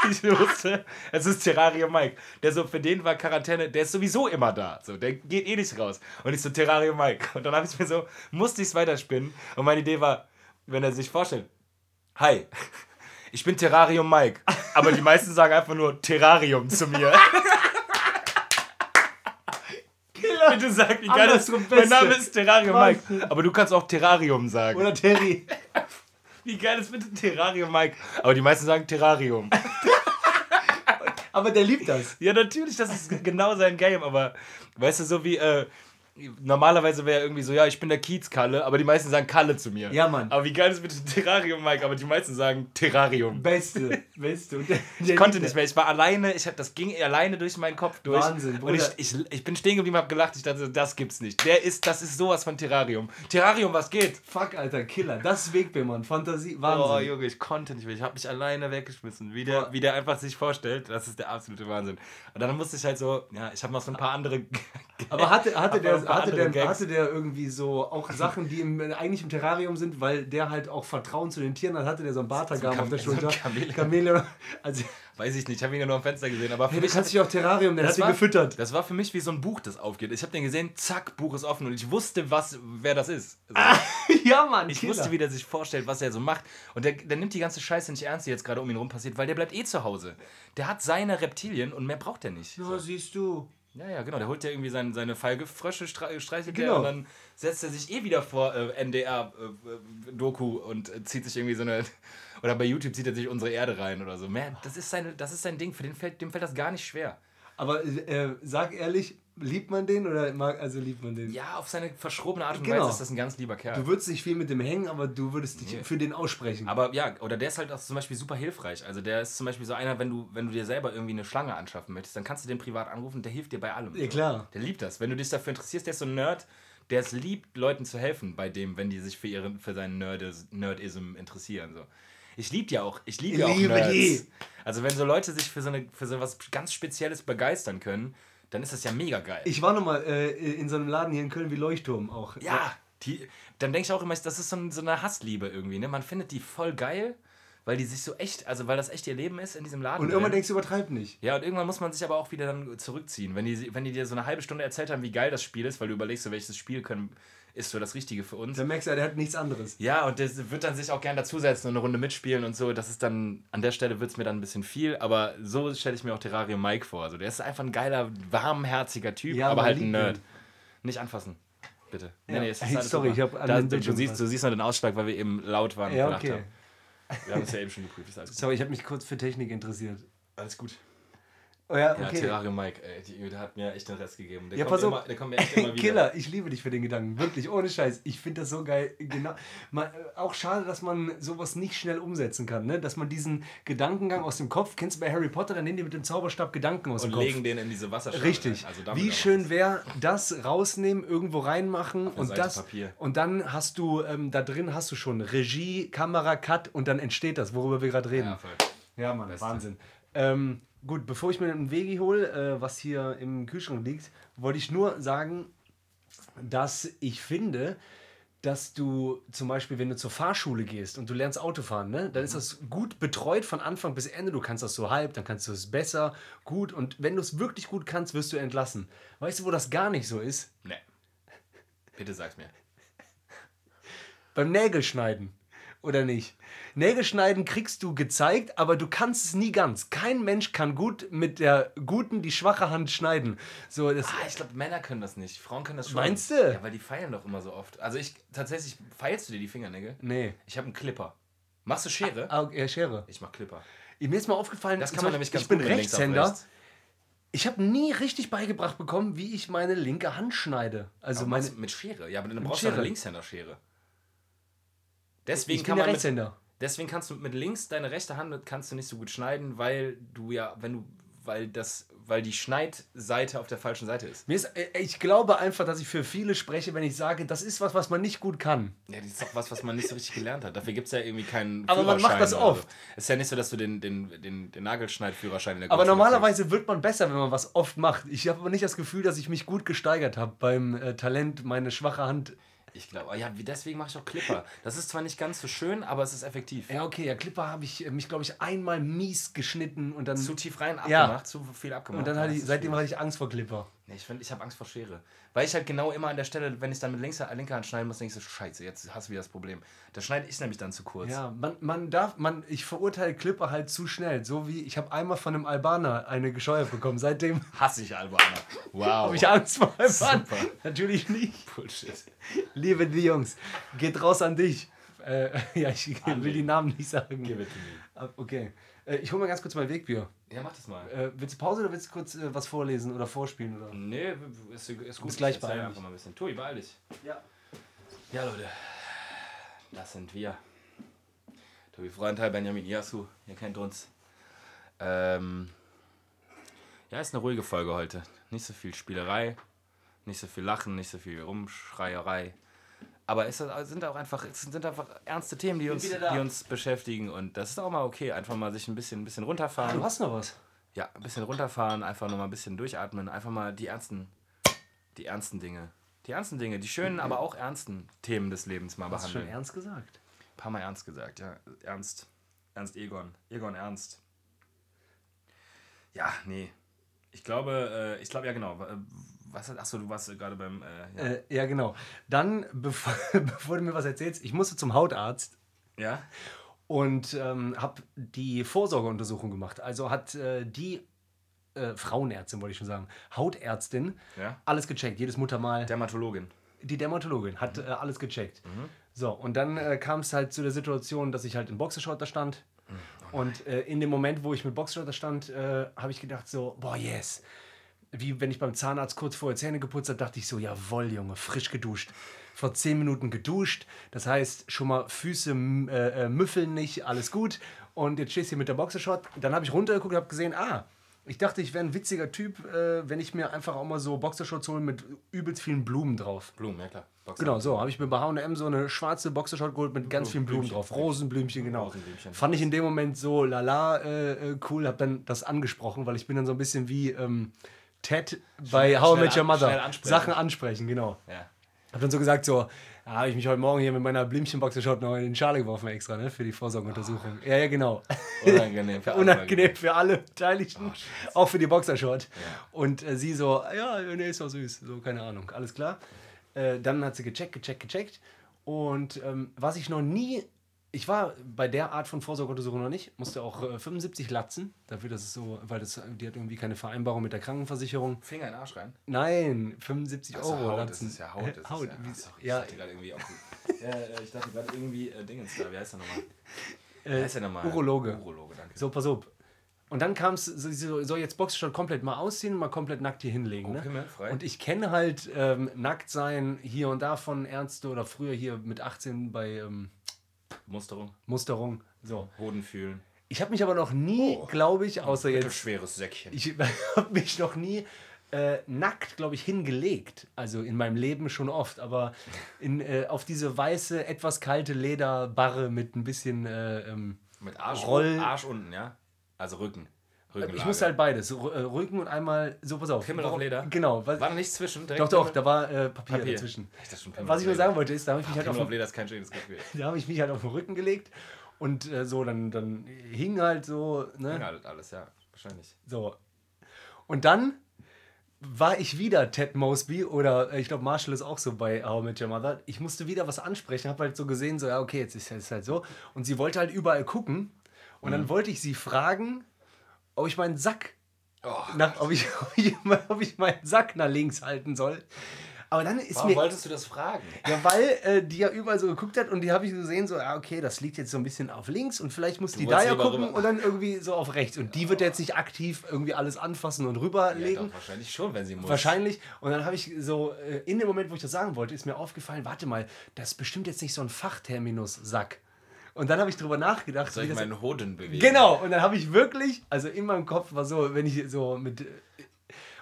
Speaker 2: ich wusste, es ist Terrarium Mike. Der so, für den war Quarantäne, der ist sowieso immer da. So, der geht eh nicht raus. Und ich so, Terrarium Mike. Und dann habe ich mir so, musste ich es weiterspinnen. Und meine Idee war, wenn er sich vorstellt, hi, ich bin Terrarium Mike. Aber die meisten sagen einfach nur Terrarium zu mir. Bitte sag, wie geil das Mein. Name ist Terrarium Mike. Aber du kannst auch Terrarium sagen.
Speaker 3: Oder Terry.
Speaker 2: Wie geil ist bitte Terrarium Mike? Aber die meisten sagen Terrarium.
Speaker 3: Aber der liebt das.
Speaker 2: Ja, natürlich, das ist genau sein Game, aber weißt du, so wie, äh, normalerweise wäre irgendwie so, ja, ich bin der Kiez-Kalle, aber die meisten sagen Kalle zu mir.
Speaker 3: Ja, Mann.
Speaker 2: Aber wie geil ist bitte Terrarium, Mike, aber die meisten sagen Terrarium.
Speaker 3: Beste. Beste. Und der,
Speaker 2: Ich konnte nicht mehr, ich war alleine, ich hab, das ging alleine durch meinen Kopf durch.
Speaker 3: Wahnsinn,
Speaker 2: Und ich,
Speaker 3: Bruder.
Speaker 2: ich, ich bin stehen geblieben, hab gelacht, ich dachte, das gibt's nicht. Der ist, das ist sowas von Terrarium. Terrarium, was geht?
Speaker 3: Fuck, Alter, Killer. Das ist Wegbeer, Mann. Fantasie.
Speaker 2: Oh,
Speaker 3: Wahnsinn.
Speaker 2: Junge, ich konnte nicht mehr. Ich habe mich alleine weggeschmissen. Wie der, wie der einfach sich vorstellt, das ist der absolute Wahnsinn. Und dann musste ich halt so, ja, ich habe noch so ein paar andere.
Speaker 3: Aber hatte, hatte, der, hatte, der,
Speaker 2: Gags.
Speaker 3: hatte der irgendwie so auch Sachen, die im, eigentlich im Terrarium sind, weil der halt auch Vertrauen zu den Tieren hat, hatte der so ein Bartagam
Speaker 2: So
Speaker 3: auf der
Speaker 2: so
Speaker 3: Schulter.
Speaker 2: Chamäleon.
Speaker 3: Chamäleon. Also,
Speaker 2: Weiß ich nicht, ich habe ihn ja nur am Fenster gesehen. Aber für
Speaker 3: der
Speaker 2: mich
Speaker 3: hat sich auch Terrarium, der hat
Speaker 2: war,
Speaker 3: gefüttert.
Speaker 2: Das war für mich wie so ein Buch, das aufgeht. Ich habe den gesehen, zack, Buch ist offen und ich wusste, was, wer das ist. So.
Speaker 3: ja, Mann,
Speaker 2: Ich
Speaker 3: Killer.
Speaker 2: wusste, wie der sich vorstellt, was er so macht. Und der, der nimmt die ganze Scheiße nicht ernst, die jetzt gerade um ihn rum passiert, weil der bleibt eh zu Hause. Der hat seine Reptilien und mehr braucht er nicht.
Speaker 3: Ja, siehst du.
Speaker 2: Ja, ja, genau. Der holt ja irgendwie sein, seine Fallgefrösche, stre streichelt
Speaker 3: Genau.
Speaker 2: der und dann setzt er sich eh wieder vor äh, NDR-Doku und äh, zieht sich irgendwie so eine. Oder bei YouTube zieht er sich unsere Erde rein oder so. Mehr, das, ist seine, das ist sein Ding. Für den fällt, dem fällt das gar nicht schwer.
Speaker 3: Aber äh, sag ehrlich, liebt man den oder mag, also liebt man den?
Speaker 2: Ja, auf seine verschrobene Art und
Speaker 3: Genau.
Speaker 2: Weise ist das ein ganz lieber Kerl.
Speaker 3: Du würdest nicht viel mit dem hängen, aber du würdest dich
Speaker 2: Nee.
Speaker 3: für den aussprechen.
Speaker 2: Aber ja, oder der ist halt auch zum Beispiel super hilfreich. Also der ist zum Beispiel so einer, wenn du, wenn du dir selber irgendwie eine Schlange anschaffen möchtest, dann kannst du den privat anrufen, der hilft dir bei allem.
Speaker 3: Ja, klar.
Speaker 2: Der liebt das. Wenn du dich dafür interessierst, der ist so ein Nerd, der es liebt, Leuten zu helfen, bei dem, wenn die sich für ihren, für seinen Nerdis, Nerdism interessieren. So. Ich liebe ja auch, ich liebe ja auch
Speaker 3: Liebe
Speaker 2: Nerds.
Speaker 3: die.
Speaker 2: Also wenn so Leute sich für so, eine, für so was ganz Spezielles begeistern können, dann ist das ja mega geil.
Speaker 3: Ich war nochmal äh, in so einem Laden hier in Köln wie Leuchtturm auch.
Speaker 2: ja, die, dann denke ich auch immer, das ist so, ein, so eine Hassliebe irgendwie. Ne? Man findet die voll geil, weil die sich so echt, also weil das echt ihr Leben ist in diesem Laden.
Speaker 3: Und irgendwann denkst du, übertreib nicht.
Speaker 2: Ja, und irgendwann muss man sich aber auch wieder dann zurückziehen. Wenn die, wenn die dir so eine halbe Stunde erzählt haben, wie geil das Spiel ist, weil du überlegst, so, welches Spiel können, ist so das Richtige für uns.
Speaker 3: Dann merkst du, der hat nichts anderes.
Speaker 2: Ja, und das wird dann sich auch gern dazusetzen und eine Runde mitspielen und so. Das ist dann, an der Stelle wird es mir dann ein bisschen viel, aber so stelle ich mir auch Terrarium Mike vor. Also der ist einfach ein geiler, warmherziger Typ,
Speaker 3: Ja,
Speaker 2: aber halt ein Nerd.
Speaker 3: ihn.
Speaker 2: Nicht anfassen. Bitte.
Speaker 3: Ja.
Speaker 2: es ist
Speaker 3: Hey, sorry,
Speaker 2: super.
Speaker 3: ich hab an
Speaker 2: da, du, siehst, du siehst noch den Ausschlag, weil wir eben laut waren und
Speaker 3: Ja, okay.
Speaker 2: haben. Wir haben es ja eben schon geprüft.
Speaker 3: Sorry, ich habe mich kurz für Technik interessiert.
Speaker 2: Alles gut.
Speaker 3: Oh ja,
Speaker 2: Ja,
Speaker 3: okay.
Speaker 2: Terrarium Mike, ey, die, der hat mir echt den Rest gegeben. Der
Speaker 3: Ja,
Speaker 2: kommt
Speaker 3: pass auf.
Speaker 2: immer, der kommt mir echt immer wieder.
Speaker 3: Killer, ich liebe dich für den Gedanken. Wirklich, ohne Scheiß. Ich finde das so geil. Genau. Man, äh, auch schade, dass man sowas nicht schnell umsetzen kann. Ne? Dass man diesen Gedankengang aus dem Kopf, kennst du bei Harry Potter, dann nehmen die mit dem Zauberstab Gedanken aus
Speaker 2: Und
Speaker 3: dem Kopf.
Speaker 2: legen den in diese Wasserschale.
Speaker 3: Richtig.
Speaker 2: Also
Speaker 3: Wie schön wäre das rausnehmen, irgendwo reinmachen und
Speaker 2: Seite
Speaker 3: das
Speaker 2: Papier.
Speaker 3: und dann hast du ähm, da drin hast du schon Regie, Kamera, Cut und dann entsteht das, worüber wir gerade reden.
Speaker 2: Ja, voll.
Speaker 3: Ja, Mann,
Speaker 2: Beste.
Speaker 3: Wahnsinn. Ähm, gut, bevor ich mir einen Vegi hole, äh, was hier im Kühlschrank liegt, wollte ich nur sagen, dass ich finde, dass du zum Beispiel, wenn du zur Fahrschule gehst und du lernst Autofahren, ne, dann ist das gut betreut von Anfang bis Ende. Du kannst das so halb, dann kannst du es besser, gut. Und wenn du es wirklich gut kannst, wirst du entlassen. Weißt du, wo das gar nicht so ist?
Speaker 2: Nee. Bitte sag's mir.
Speaker 3: Beim Nägelschneiden. Oder nicht? Nägelschneiden kriegst du gezeigt, aber du kannst es nie ganz. Kein Mensch kann gut mit der guten die schwache Hand schneiden. So, das,
Speaker 2: Ah, ich glaube, Männer können das nicht. Frauen können das schon.
Speaker 3: Meinst du?
Speaker 2: Ja, weil die feilen doch immer so oft. Also ich, tatsächlich, feilst du dir die Fingernägel?
Speaker 3: nee.
Speaker 2: Ich habe einen Clipper. Machst du Schere?
Speaker 3: Ah, okay, Schere.
Speaker 2: Ich mach Clipper.
Speaker 3: Mir ist mal aufgefallen,
Speaker 2: Das kann man nämlich ganz
Speaker 3: ich bin
Speaker 2: gut
Speaker 3: Rechtshänder.
Speaker 2: rechts.
Speaker 3: Ich habe nie richtig beigebracht bekommen, wie ich meine linke Hand schneide. Also
Speaker 2: Aber
Speaker 3: meine,
Speaker 2: mit Schere. Ja, aber dann brauchst du eine
Speaker 3: Schere.
Speaker 2: Linkshänderschere. Deswegen
Speaker 3: ich
Speaker 2: kann man mit. Deswegen kannst du mit links deine rechte Hand kannst du nicht so gut schneiden, weil du ja, wenn du, weil das, weil die Schneidseite auf der falschen Seite ist.
Speaker 3: Mir ist, äh, ich glaube einfach, dass ich für viele spreche, wenn ich sage, das ist was, was man nicht gut kann.
Speaker 2: Ja, das ist doch was, was man nicht so richtig gelernt hat. Dafür gibt es ja irgendwie keinen
Speaker 3: Aber man macht das oft.
Speaker 2: So. Es ist ja nicht so, dass du den, den, den, den Nagelschneidführerschein in der
Speaker 3: Aber normalerweise wird man besser, wenn man was oft macht. Ich habe aber nicht das Gefühl, dass ich mich gut gesteigert habe beim äh, Talent, meine schwache Hand.
Speaker 2: Ich glaube, ja, wie- deswegen mache ich auch Clipper. Das ist zwar nicht ganz so schön, aber es ist effektiv.
Speaker 3: Ja, okay, ja, Clipper habe ich äh, mich, glaube ich, einmal mies geschnitten und dann.
Speaker 2: Zu tief rein
Speaker 3: Ja.
Speaker 2: abgemacht, zu viel abgemacht.
Speaker 3: und dann
Speaker 2: Ja,
Speaker 3: hatte ich, seitdem hatte ich Angst vor Clipper.
Speaker 2: Nee, ich finde, ich habe Angst vor Schere. Weil ich halt genau immer an der Stelle, wenn ich dann mit links, linker Hand schneiden muss, denke ich so, scheiße, jetzt hast du wieder das Problem. Da schneide ich nämlich dann zu kurz.
Speaker 3: Ja, man, man darf, man, ich verurteile Clipper halt zu schnell. So wie ich habe einmal von einem Albaner eine gescheuert bekommen. Seitdem
Speaker 2: Hasse ich Albaner. Wow.
Speaker 3: habe ich Angst vor Albanern.
Speaker 2: Super.
Speaker 3: Natürlich nicht.
Speaker 2: Bullshit.
Speaker 3: Liebe die Jungs, geht raus an dich. Äh, ja, ich will die Namen nicht sagen.
Speaker 2: Give it to me.
Speaker 3: Ah, Okay. Äh, ich hole mal ganz kurz mein Wegbier.
Speaker 2: Ja, mach das mal.
Speaker 3: Äh, willst du Pause oder willst du kurz äh, was vorlesen oder vorspielen? Oder?
Speaker 2: Nee, ist, ist gut.
Speaker 3: Bis gleich, beeil
Speaker 2: einfach
Speaker 3: dich.
Speaker 2: mal ein bisschen. Tui, beeil dich.
Speaker 3: Ja.
Speaker 2: Ja, Leute. Das sind wir. Tobi Freundteil, Benjamin Iasu. Ihr kennt uns. Ähm, ja, ist eine ruhige Folge heute. Nicht so viel Spielerei, nicht so viel Lachen, nicht so viel Rumschreierei. Aber es sind auch einfach, es sind einfach ernste Themen, die uns, die uns beschäftigen. Und das ist auch mal okay. Einfach mal sich ein bisschen, ein bisschen runterfahren.
Speaker 3: Ah, Du hast noch was.
Speaker 2: Ja, ein bisschen runterfahren, einfach nochmal ein bisschen durchatmen, einfach mal die ernsten, die ernsten Dinge. Die ernsten Dinge, die schönen, aber auch ernsten Themen des Lebens mal
Speaker 3: Hast du schon
Speaker 2: behandeln.
Speaker 3: ernst gesagt?
Speaker 2: Ein paar Mal ernst gesagt, ja. Ernst. Ernst Egon. Egon Ernst. Ja, nee. Ich glaube, äh, ich glaube, ja genau. Was, achso, du warst gerade beim. Äh, ja.
Speaker 3: Äh, ja, genau. Dann, bevor, bevor du mir was erzählst, ich musste zum Hautarzt
Speaker 2: ja?
Speaker 3: und ähm, habe die Vorsorgeuntersuchung gemacht. Also hat äh, die äh, Frauenärztin, wollte ich schon sagen, Hautärztin,
Speaker 2: Ja.
Speaker 3: alles gecheckt, jedes Muttermal.
Speaker 2: Dermatologin.
Speaker 3: die Dermatologin hat äh, alles gecheckt.
Speaker 2: Mhm.
Speaker 3: So, und dann äh, kam es halt zu der Situation, dass ich halt in Boxershort da stand. und äh, in dem Moment, wo ich mit Boxershort da stand, äh, habe ich gedacht so, boah, yes. Wie wenn ich beim Zahnarzt kurz vorher Zähne geputzt habe, dachte ich so, jawohl, Junge, frisch geduscht. Vor zehn Minuten geduscht. Das heißt, schon mal Füße äh, äh, müffeln nicht, alles gut. Und jetzt stehst du hier mit der Boxershort. Dann habe ich runtergeguckt und habe gesehen, ah, ich dachte, ich wäre ein witziger Typ, äh, wenn ich mir einfach auch mal so Boxershorts hole mit übelst vielen Blumen drauf.
Speaker 2: Blumen, ja klar. Boxer.
Speaker 3: Genau, so habe ich mir bei H&M so eine schwarze Boxershort geholt mit ganz vielen Blumen drauf. Rosenblümchen, genau.
Speaker 2: Rosenblümchen.
Speaker 3: Fand ich in dem Moment so lala äh, äh, cool, habe dann das angesprochen, weil ich bin dann so ein bisschen wie ähm, Ted bei How I Met Your Mother.
Speaker 2: ansprechen.
Speaker 3: Sachen ansprechen, genau.
Speaker 2: Ja.
Speaker 3: Hab dann so gesagt so, ja, habe ich mich heute Morgen hier mit meiner Blümchenboxershort noch in den Schale geworfen extra, ne, für die Vorsorgeuntersuchung. Ja, ja, genau.
Speaker 2: Unangenehm. für alle
Speaker 3: Unangenehm für alle Beteiligten,
Speaker 2: Oh,
Speaker 3: auch für die Boxershort. Und äh, sie so, ja, nee, ist doch süß, so, keine Ahnung, alles klar. Äh, dann hat sie gecheckt, gecheckt, gecheckt. Und ähm, was ich noch nie, ich war bei der Art von Vorsorgeuntersuchung noch nicht, musste auch äh, 75 latzen, dafür, dass es so, weil das, die hat irgendwie keine Vereinbarung mit der Krankenversicherung.
Speaker 2: Finger in den Arsch rein.
Speaker 3: Nein, 75
Speaker 2: Also
Speaker 3: Euro
Speaker 2: Haut,
Speaker 3: latzen.
Speaker 2: das ist ja Haut. Das
Speaker 3: Haut,
Speaker 2: ist ja, sorry,
Speaker 3: ja,
Speaker 2: ich dachte gerade irgendwie auch. ja, äh, ich dachte gerade irgendwie äh, Dingens da. Wie heißt der nochmal? Wie
Speaker 3: äh,
Speaker 2: heißt der nochmal?
Speaker 3: Urologe.
Speaker 2: Urologe, danke.
Speaker 3: So, pass auf. Und dann kam es, so, so, jetzt Boxershort komplett mal ausziehen, mal komplett nackt hier hinlegen.
Speaker 2: Oh,
Speaker 3: Ne? Und ich kenne halt ähm, nackt sein hier und da von Ärzte oder früher hier mit 18 bei ähm,
Speaker 2: Musterung,
Speaker 3: Musterung. So.
Speaker 2: Hoden fühlen.
Speaker 3: Ich habe mich aber noch nie,
Speaker 2: Oh.
Speaker 3: glaube ich, außer jetzt,
Speaker 2: schweres Säckchen.
Speaker 3: ich habe mich noch nie äh, nackt, glaube ich, hingelegt. Also in meinem Leben schon oft, aber in, äh, auf diese weiße, etwas kalte Lederbarre mit ein bisschen. Äh, ähm,
Speaker 2: Mit Arsch,
Speaker 3: Roll-
Speaker 2: Arsch unten, ja? Also Rücken. Rückenlage.
Speaker 3: ich musste halt beides. Äh, Rücken und einmal. So, pass auf.
Speaker 2: Pimmel auf Leder?
Speaker 3: Genau. Was,
Speaker 2: War da nichts zwischen? Direkt
Speaker 3: doch, doch, da war äh, Papier,
Speaker 2: Papier.
Speaker 3: dazwischen. Was ich nur sagen wollte, ist, da habe ich mich halt auf
Speaker 2: Pimmel auf
Speaker 3: den
Speaker 2: Leder ist kein schönes Gefühl.
Speaker 3: Da habe ich mich halt auf den Rücken gelegt und äh, so, dann, dann hing halt so, ne?
Speaker 2: Ja, alles, alles, ja. Wahrscheinlich.
Speaker 3: So. Und dann war ich wieder Ted Mosby oder äh, ich glaube Marshall ist auch so bei How I Met Your Mother. Ich musste wieder was ansprechen, habe halt so gesehen, so, ja, okay, jetzt ist es halt so. Und sie wollte halt überall gucken. Und
Speaker 2: Mhm.
Speaker 3: dann wollte ich sie fragen, ob ich meinen Sack,
Speaker 2: Oh,
Speaker 3: nach, ob, ich, ob, ich, ob ich meinen Sack nach links halten soll. Aber dann ist
Speaker 2: warum
Speaker 3: mir
Speaker 2: wolltest du das fragen?
Speaker 3: Ja, weil äh, die ja überall so geguckt hat und die habe ich gesehen, so, ja, okay, das liegt jetzt so ein bisschen auf links und vielleicht muss die da ja gucken
Speaker 2: rüber.
Speaker 3: und dann irgendwie so auf rechts. Und die wird jetzt nicht aktiv irgendwie alles anfassen und
Speaker 2: Ja,
Speaker 3: rüberlegen.
Speaker 2: doch, wahrscheinlich schon, wenn sie muss.
Speaker 3: Wahrscheinlich. Und dann habe ich so, äh, in dem Moment, wo ich das sagen wollte, ist mir aufgefallen, warte mal, das ist bestimmt jetzt nicht so ein Fachterminus Sack. Und dann habe ich drüber nachgedacht.
Speaker 2: Soll ich meinen Hoden bewegen?
Speaker 3: Genau, und dann habe ich wirklich, also in meinem Kopf war so, wenn ich so mit.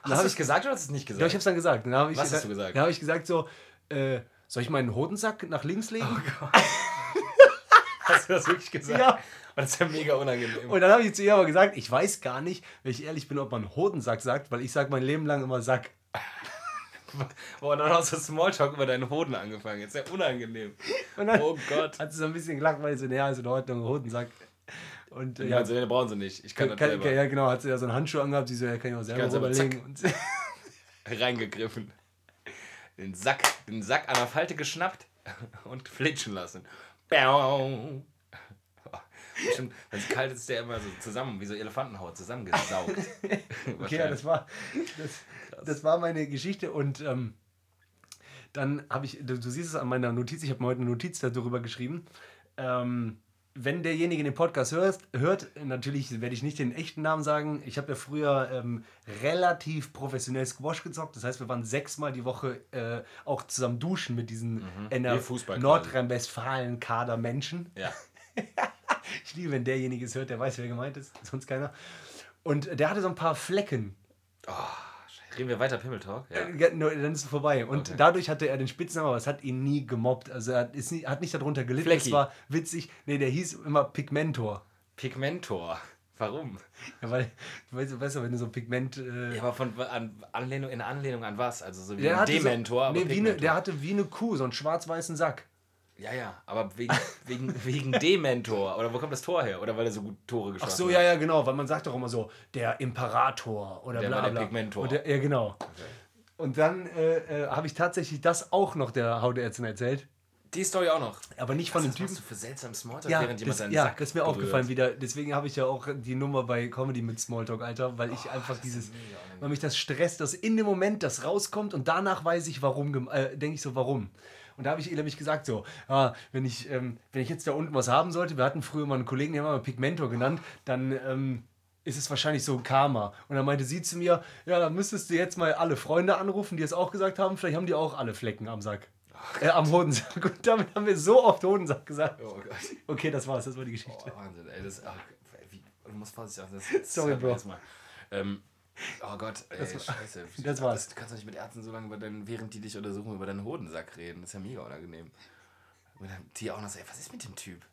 Speaker 2: Hast du es gesagt oder hast du es nicht gesagt?
Speaker 3: Ja, ich habe es dann gesagt. Dann
Speaker 2: Was hast du gesagt?
Speaker 3: Dann habe ich gesagt so, äh, soll ich meinen Hodensack nach links legen?
Speaker 2: hast du das wirklich gesagt?
Speaker 3: Ja.
Speaker 2: Und das ist ja mega unangenehm.
Speaker 3: Und dann habe ich zu ihr aber gesagt, ich weiß gar nicht, wenn ich ehrlich bin, ob man Hodensack sagt, weil ich sage mein Leben lang immer Sack.
Speaker 2: Boah, dann hast du Smalltalk über deinen Hoden angefangen. Jetzt ist ja unangenehm.
Speaker 3: Dann
Speaker 2: Oh Gott.
Speaker 3: hat sie so ein bisschen gelacht, weil ich so, naja, ist in Ordnung, Hodensack. Und
Speaker 2: Ja, also, den brauchen sie nicht. Ich kann
Speaker 3: kann,
Speaker 2: das selber.
Speaker 3: ja, genau, hat sie ja so einen Handschuh angehabt, sie so, ja, kann ich auch selber überlegen. Und,
Speaker 2: Reingegriffen. Den Sack, den Sack an der Falte geschnappt und flitschen lassen. Bäu. Bestimmt, Wenn es kalt ist, ist der immer so zusammen, wie so Elefantenhaut, zusammengesaugt.
Speaker 3: okay, ja, das war, das, das war meine Geschichte und ähm, dann habe ich, du, du siehst es an meiner Notiz, ich habe mir heute eine Notiz darüber geschrieben. Ähm, wenn derjenige den Podcast hört, hört, natürlich werde ich nicht den echten Namen sagen. Ich habe ja früher ähm, relativ professionell Squash gezockt. Das heißt, wir waren sechsmal die Woche äh, auch zusammen duschen mit diesen
Speaker 2: Wie Fußball quasi.
Speaker 3: Nordrhein-Westfalen-Kader Menschen.
Speaker 2: Ja.
Speaker 3: Ich liebe, wenn derjenige es hört, der weiß, wer gemeint ist, sonst keiner. Und der hatte so ein paar Flecken.
Speaker 2: Reden wir weiter Pimmeltalk? Ja.
Speaker 3: Ja, nur, dann ist es vorbei. Und
Speaker 2: Okay.
Speaker 3: dadurch hatte er den Spitznamen, aber es hat ihn nie gemobbt. Also er hat, ist nie, hat nicht darunter gelitten.
Speaker 2: Flecki.
Speaker 3: Es war witzig. Nee, der hieß immer Pigmentor.
Speaker 2: Pigmentor. Warum?
Speaker 3: Ja, weil, du weißt, du weißt wenn du so Pigment. Äh,
Speaker 2: Ja, aber von an, Anlehnung, in Anlehnung an was? Also so wie
Speaker 3: der
Speaker 2: ein Dementor,
Speaker 3: so, nee, wie eine, der hatte wie eine Kuh, so einen schwarz-weißen Sack.
Speaker 2: Ja, ja, aber wegen, wegen, wegen Dementor. Oder wo kommt das Tor her? Oder weil er so gut Tore geschossen
Speaker 3: Ach so,
Speaker 2: hat?
Speaker 3: ja, ja, genau, weil man sagt doch immer so, der Imperator oder
Speaker 2: Der
Speaker 3: bla bla.
Speaker 2: der Pigmentor.
Speaker 3: Und der, ja, genau. Und dann äh, äh, habe ich tatsächlich das auch noch der Hautärztin erzählt.
Speaker 2: Die Story auch noch.
Speaker 3: Aber nicht von
Speaker 2: Was
Speaker 3: dem Typen.
Speaker 2: machst du für seltsam Smalltalk,
Speaker 3: Ja,
Speaker 2: während jemand
Speaker 3: das,
Speaker 2: seinen
Speaker 3: ja
Speaker 2: Sack
Speaker 3: das ist mir
Speaker 2: berührt?
Speaker 3: aufgefallen wieder. Deswegen habe ich ja auch die Nummer bei Comedy mit Smalltalk, Alter, weil ich einfach dieses, weil mich das stresst, dass in dem Moment das rauskommt und danach weiß ich, warum, äh, denke ich so, warum. Und da habe ich ihr nämlich gesagt, so, ah, wenn, ich, ähm, wenn ich jetzt da unten was haben sollte, wir hatten früher mal einen Kollegen, den haben wir mal Pigmentor genannt, dann ähm, ist es wahrscheinlich so ein Karma. Und dann meinte sie zu mir, ja, dann müsstest du jetzt mal alle Freunde anrufen, die es auch gesagt haben, vielleicht haben die auch alle Flecken am Sack. Äh, am Hodensack. Und damit haben wir so oft Hodensack gesagt.
Speaker 2: Oh Gott.
Speaker 3: Okay, das war's, das war die Geschichte.
Speaker 2: Oh, Wahnsinn, ey. Das, ach, wie, du musst vorsichtig sein. Das, das
Speaker 3: Sorry, Bro.
Speaker 2: Ähm, oh Gott, ey, scheiße.
Speaker 3: das war's.
Speaker 2: Du kannst doch nicht mit Ärzten so lange, über deinen, während die dich untersuchen, über deinen Hodensack reden. Das ist ja mega unangenehm. Und dann die auch noch so, ey, was ist mit dem Typ?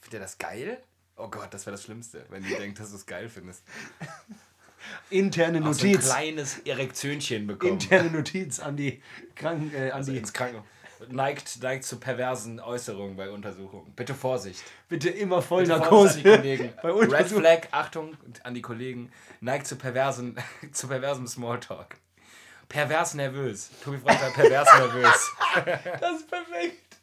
Speaker 2: Findet er das geil? Oh Gott, das wäre das Schlimmste, wenn die denkt, dass du es geil findest.
Speaker 3: Interne
Speaker 2: Auch so ein
Speaker 3: Notiz.
Speaker 2: kleines Erektionchen bekommen.
Speaker 3: Interne Notiz an die Kranken, äh, an
Speaker 2: also
Speaker 3: die.
Speaker 2: ins Krankenhaus. Neigt, neigt zu perversen Äußerungen bei Untersuchungen. Bitte Vorsicht.
Speaker 3: Bitte immer voll
Speaker 2: Bitte
Speaker 3: Narkose.
Speaker 2: an die Kollegen.
Speaker 3: Bei
Speaker 2: Red. Flag, Achtung an die Kollegen. Neigt zu perversen, zu perversem Smalltalk. Pervers nervös. Tobi Freundler, pervers nervös.
Speaker 3: Das ist perfekt.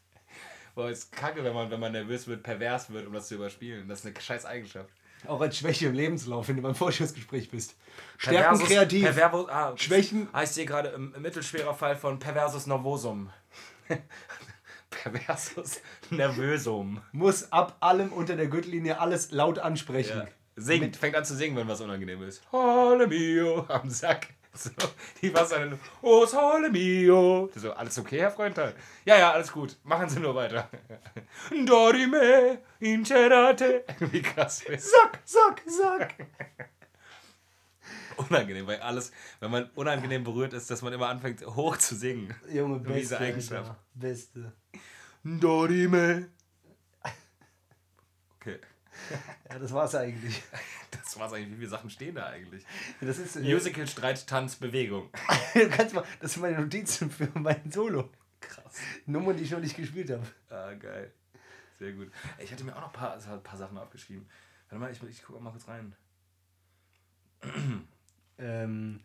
Speaker 2: Boah, ist kacke, wenn man, wenn man nervös wird, pervers wird, um das zu überspielen. Das ist eine scheiß Eigenschaft.
Speaker 3: Auch als Schwäche im Lebenslauf, wenn du beim Vorstellungsgespräch bist. Stärken
Speaker 2: Perversus-
Speaker 3: kreativ.
Speaker 2: Pervervo, ah,
Speaker 3: Schwächen.
Speaker 2: Ah, ich sehe gerade im mittelschwerer Fall von Perversus Nervosum. Perversus Nervösum.
Speaker 3: muss ab allem unter der Gürtellinie alles laut ansprechen.
Speaker 2: Ja. Singt, fängt an zu singen, wenn was unangenehm ist. Halle mio am Sack. So, die war dann, oh, Sole mio. So, alles okay, Herr Freund? Ja, ja, alles gut. Machen Sie nur weiter. Dorime, incerate. Wie krass.
Speaker 3: Sack, Sack, Sack.
Speaker 2: Unangenehm, weil alles, wenn man unangenehm berührt ist, dass man immer anfängt, hoch zu singen.
Speaker 3: Junge,
Speaker 2: Diese
Speaker 3: beste.
Speaker 2: Eigenschaft.
Speaker 3: Alter. Beste.
Speaker 2: Dorime. Okay.
Speaker 3: Ja, das war's eigentlich.
Speaker 2: Das war's eigentlich. Wie viele Sachen stehen da eigentlich?
Speaker 3: Das ist. Äh,
Speaker 2: Musical, Streit, Tanz, Bewegung.
Speaker 3: du kannst mal, das sind meine Notizen für mein Solo.
Speaker 2: Krass.
Speaker 3: Nummern, die ich noch nicht gespielt habe.
Speaker 2: Ah, geil. Sehr gut. Ich hatte mir auch noch ein paar, also ein paar Sachen aufgeschrieben. Warte mal, ich, ich gucke mal kurz rein.
Speaker 3: Ähm,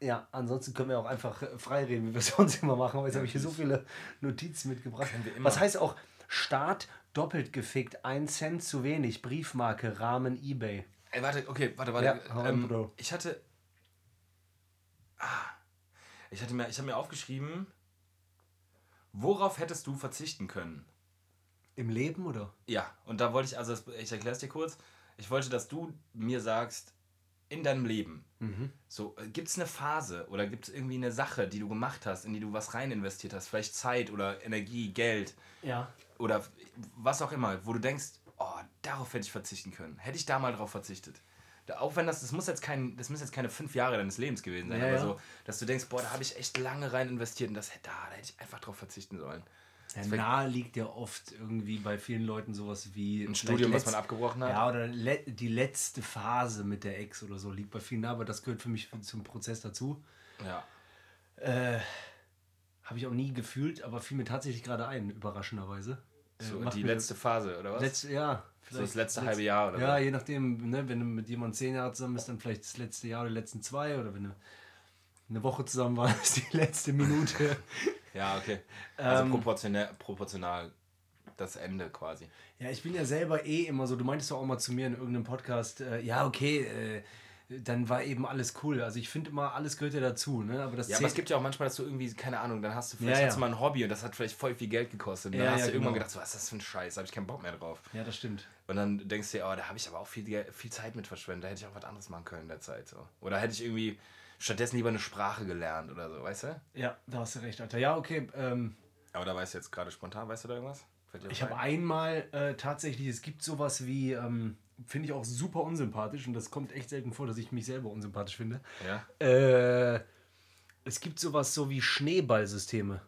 Speaker 3: ja, ansonsten können wir auch einfach äh, frei reden, wie wir es sonst immer machen. Aber jetzt habe ich hier so viele Notizen mitgebracht.
Speaker 2: Können wir immer.
Speaker 3: Was heißt auch Start doppelt gefickt, ein Cent zu wenig, Briefmarke, Rahmen, Ebay.
Speaker 2: Ey, warte, okay, warte, warte.
Speaker 3: Ja,
Speaker 2: ähm, ich hatte. Ah. Ich hatte mir, ich habe mir aufgeschrieben, worauf hättest du verzichten können?
Speaker 3: Im Leben oder?
Speaker 2: Ja, und da wollte ich, also ich erkläre es dir kurz. Ich wollte, dass du mir sagst, in deinem Leben, so, gibt es eine Phase oder gibt es irgendwie eine Sache, die du gemacht hast, in die du was rein investiert hast, vielleicht Zeit oder Energie, Geld,
Speaker 3: Ja.
Speaker 2: oder was auch immer, wo du denkst, oh, darauf hätte ich verzichten können. Hätte ich da mal drauf verzichtet. Da, auch wenn das, das muss jetzt kein, das müssen jetzt keine fünf Jahre deines Lebens gewesen sein,
Speaker 3: Ja,
Speaker 2: aber
Speaker 3: ja.
Speaker 2: so, dass du denkst, boah, da habe ich echt lange rein investiert und das hätte, da, da hätte ich einfach drauf verzichten sollen.
Speaker 3: Ja, nahe liegt ja oft irgendwie bei vielen Leuten sowas wie
Speaker 2: Ein Studium, was
Speaker 3: letzt-
Speaker 2: man abgebrochen hat.
Speaker 3: Ja, oder le die letzte Phase mit der Ex oder so liegt bei vielen nahe, aber das gehört für mich zum Prozess dazu.
Speaker 2: Ja.
Speaker 3: Habe ich auch nie gefühlt, aber fiel mir tatsächlich gerade ein, überraschenderweise. Äh,
Speaker 2: So,
Speaker 3: macht
Speaker 2: die letzte Phase, oder was?
Speaker 3: Letzte, ja.
Speaker 2: so das letzte
Speaker 3: letz-
Speaker 2: halbe Jahr oder
Speaker 3: Ja,
Speaker 2: so.
Speaker 3: je nachdem, ne, wenn du mit jemandem zehn Jahre zusammen bist, dann vielleicht das letzte Jahr oder die letzten zwei oder wenn du eine Woche zusammen warst, die letzte Minute.
Speaker 2: Ja, okay. Also
Speaker 3: Ähm,
Speaker 2: proportional, proportional das Ende quasi.
Speaker 3: Ja, ich bin ja selber eh immer so, du meintest doch auch mal zu mir in irgendeinem Podcast, äh, ja, okay, äh, dann war eben alles cool. Also ich finde immer, alles gehört ja dazu, ne? Aber das
Speaker 2: Ja, aber es gibt ja auch manchmal, dass du irgendwie, keine Ahnung, dann hast du vielleicht
Speaker 3: Ja, ja.
Speaker 2: mal ein Hobby und das hat vielleicht voll viel Geld gekostet. Und dann
Speaker 3: Ja,
Speaker 2: hast
Speaker 3: ja,
Speaker 2: du irgendwann
Speaker 3: genau.
Speaker 2: gedacht, so, was ist das für ein Scheiß, da habe ich keinen Bock mehr drauf.
Speaker 3: Ja, das stimmt.
Speaker 2: Und dann denkst du dir, oh, da habe ich aber auch viel, viel Zeit mit verschwendet, da hätte ich auch was anderes machen können in der Zeit. So. Oder hätte ich irgendwie stattdessen lieber eine Sprache gelernt oder so, weißt du?
Speaker 3: Ja, da hast du recht, Alter. Ja, okay. Ähm,
Speaker 2: Aber da weißt du jetzt gerade spontan, weißt du da irgendwas?
Speaker 3: Ich habe
Speaker 2: ein?
Speaker 3: einmal äh, tatsächlich, es gibt sowas wie, ähm, finde ich auch super unsympathisch und das kommt echt selten vor, dass ich mich selber unsympathisch finde.
Speaker 2: Ja.
Speaker 3: Äh, es gibt sowas so wie Schneeballsysteme.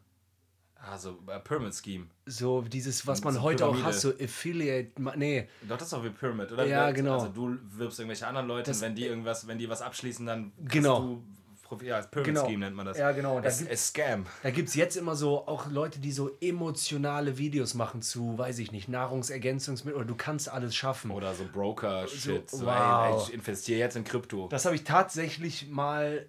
Speaker 2: Also, äh, Pyramid Scheme.
Speaker 3: So dieses, was man
Speaker 2: So
Speaker 3: heute auch
Speaker 2: Pyramide.
Speaker 3: hat, so Affiliate, nee,
Speaker 2: Doch, das ist doch wie Pyramid, oder?
Speaker 3: Ja, genau.
Speaker 2: Also du wirbst irgendwelche anderen Leute
Speaker 3: Das-
Speaker 2: und wenn die irgendwas, wenn die was abschließen, dann
Speaker 3: Genau.
Speaker 2: du ja, Pyramid
Speaker 3: Genau.
Speaker 2: Scheme nennt man das.
Speaker 3: Ja, genau. Da
Speaker 2: Es,
Speaker 3: gibt-
Speaker 2: es Scam.
Speaker 3: Da gibt es jetzt immer so auch Leute, die so emotionale Videos machen zu, weiß ich nicht, Nahrungsergänzungsmittel oder du kannst alles schaffen.
Speaker 2: Oder so Broker-Shit. So,
Speaker 3: wow.
Speaker 2: ich investiere jetzt in Krypto.
Speaker 3: Das habe ich tatsächlich mal,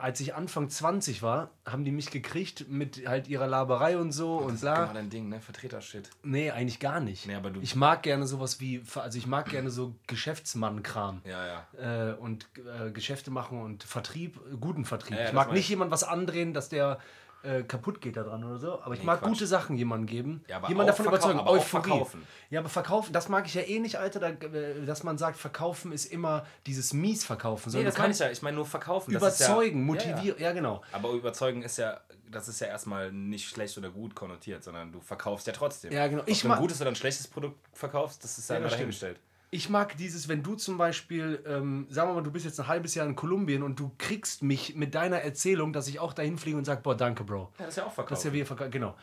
Speaker 3: als ich Anfang 20 war, haben die mich gekriegt mit halt ihrer Laberei und so und
Speaker 2: das ist
Speaker 3: bla.
Speaker 2: genau dein Ding, ne? Vertreter-Shit.
Speaker 3: Nee, eigentlich gar nicht.
Speaker 2: Nee, aber du-
Speaker 3: ich mag gerne sowas wie, also ich mag gerne so Geschäftsmann-Kram.
Speaker 2: Ja, ja.
Speaker 3: Äh, und äh, Geschäfte machen und Vertrieb, äh, guten Vertrieb.
Speaker 2: Ja,
Speaker 3: ich mag nicht
Speaker 2: ich.
Speaker 3: jemand was andrehen, dass der äh, kaputt geht daran oder so. Aber ich
Speaker 2: Nee,
Speaker 3: mag
Speaker 2: Quatsch.
Speaker 3: gute Sachen jemandem geben.
Speaker 2: Ja, aber
Speaker 3: jemand davon überzeugen.
Speaker 2: aber verkaufen.
Speaker 3: Ja, aber verkaufen, das mag ich ja eh nicht, Alter, da, äh, dass man sagt, verkaufen ist immer dieses mies verkaufen.
Speaker 2: Nee, das meine ich ja. Ich meine nur verkaufen.
Speaker 3: Überzeugen,
Speaker 2: ja,
Speaker 3: motivieren.
Speaker 2: Ja, ja.
Speaker 3: Genau.
Speaker 2: Aber überzeugen ist ja, das ist ja erstmal nicht schlecht oder gut konnotiert, sondern du verkaufst ja trotzdem.
Speaker 3: Ja, genau.
Speaker 2: Ob
Speaker 3: Ich
Speaker 2: du ein gutes oder ein schlechtes Produkt verkaufst, das ist ja,
Speaker 3: Ja,
Speaker 2: immer
Speaker 3: das stimmt. Ich mag dieses, wenn du zum Beispiel, ähm, sagen wir mal, du bist jetzt ein halbes Jahr in Kolumbien und du kriegst mich mit deiner Erzählung, dass ich auch dahin fliege und sage, boah, danke, Bro.
Speaker 2: Ja, das ist ja auch verkaufen.
Speaker 3: Das ist ja wie verkaufen, genau.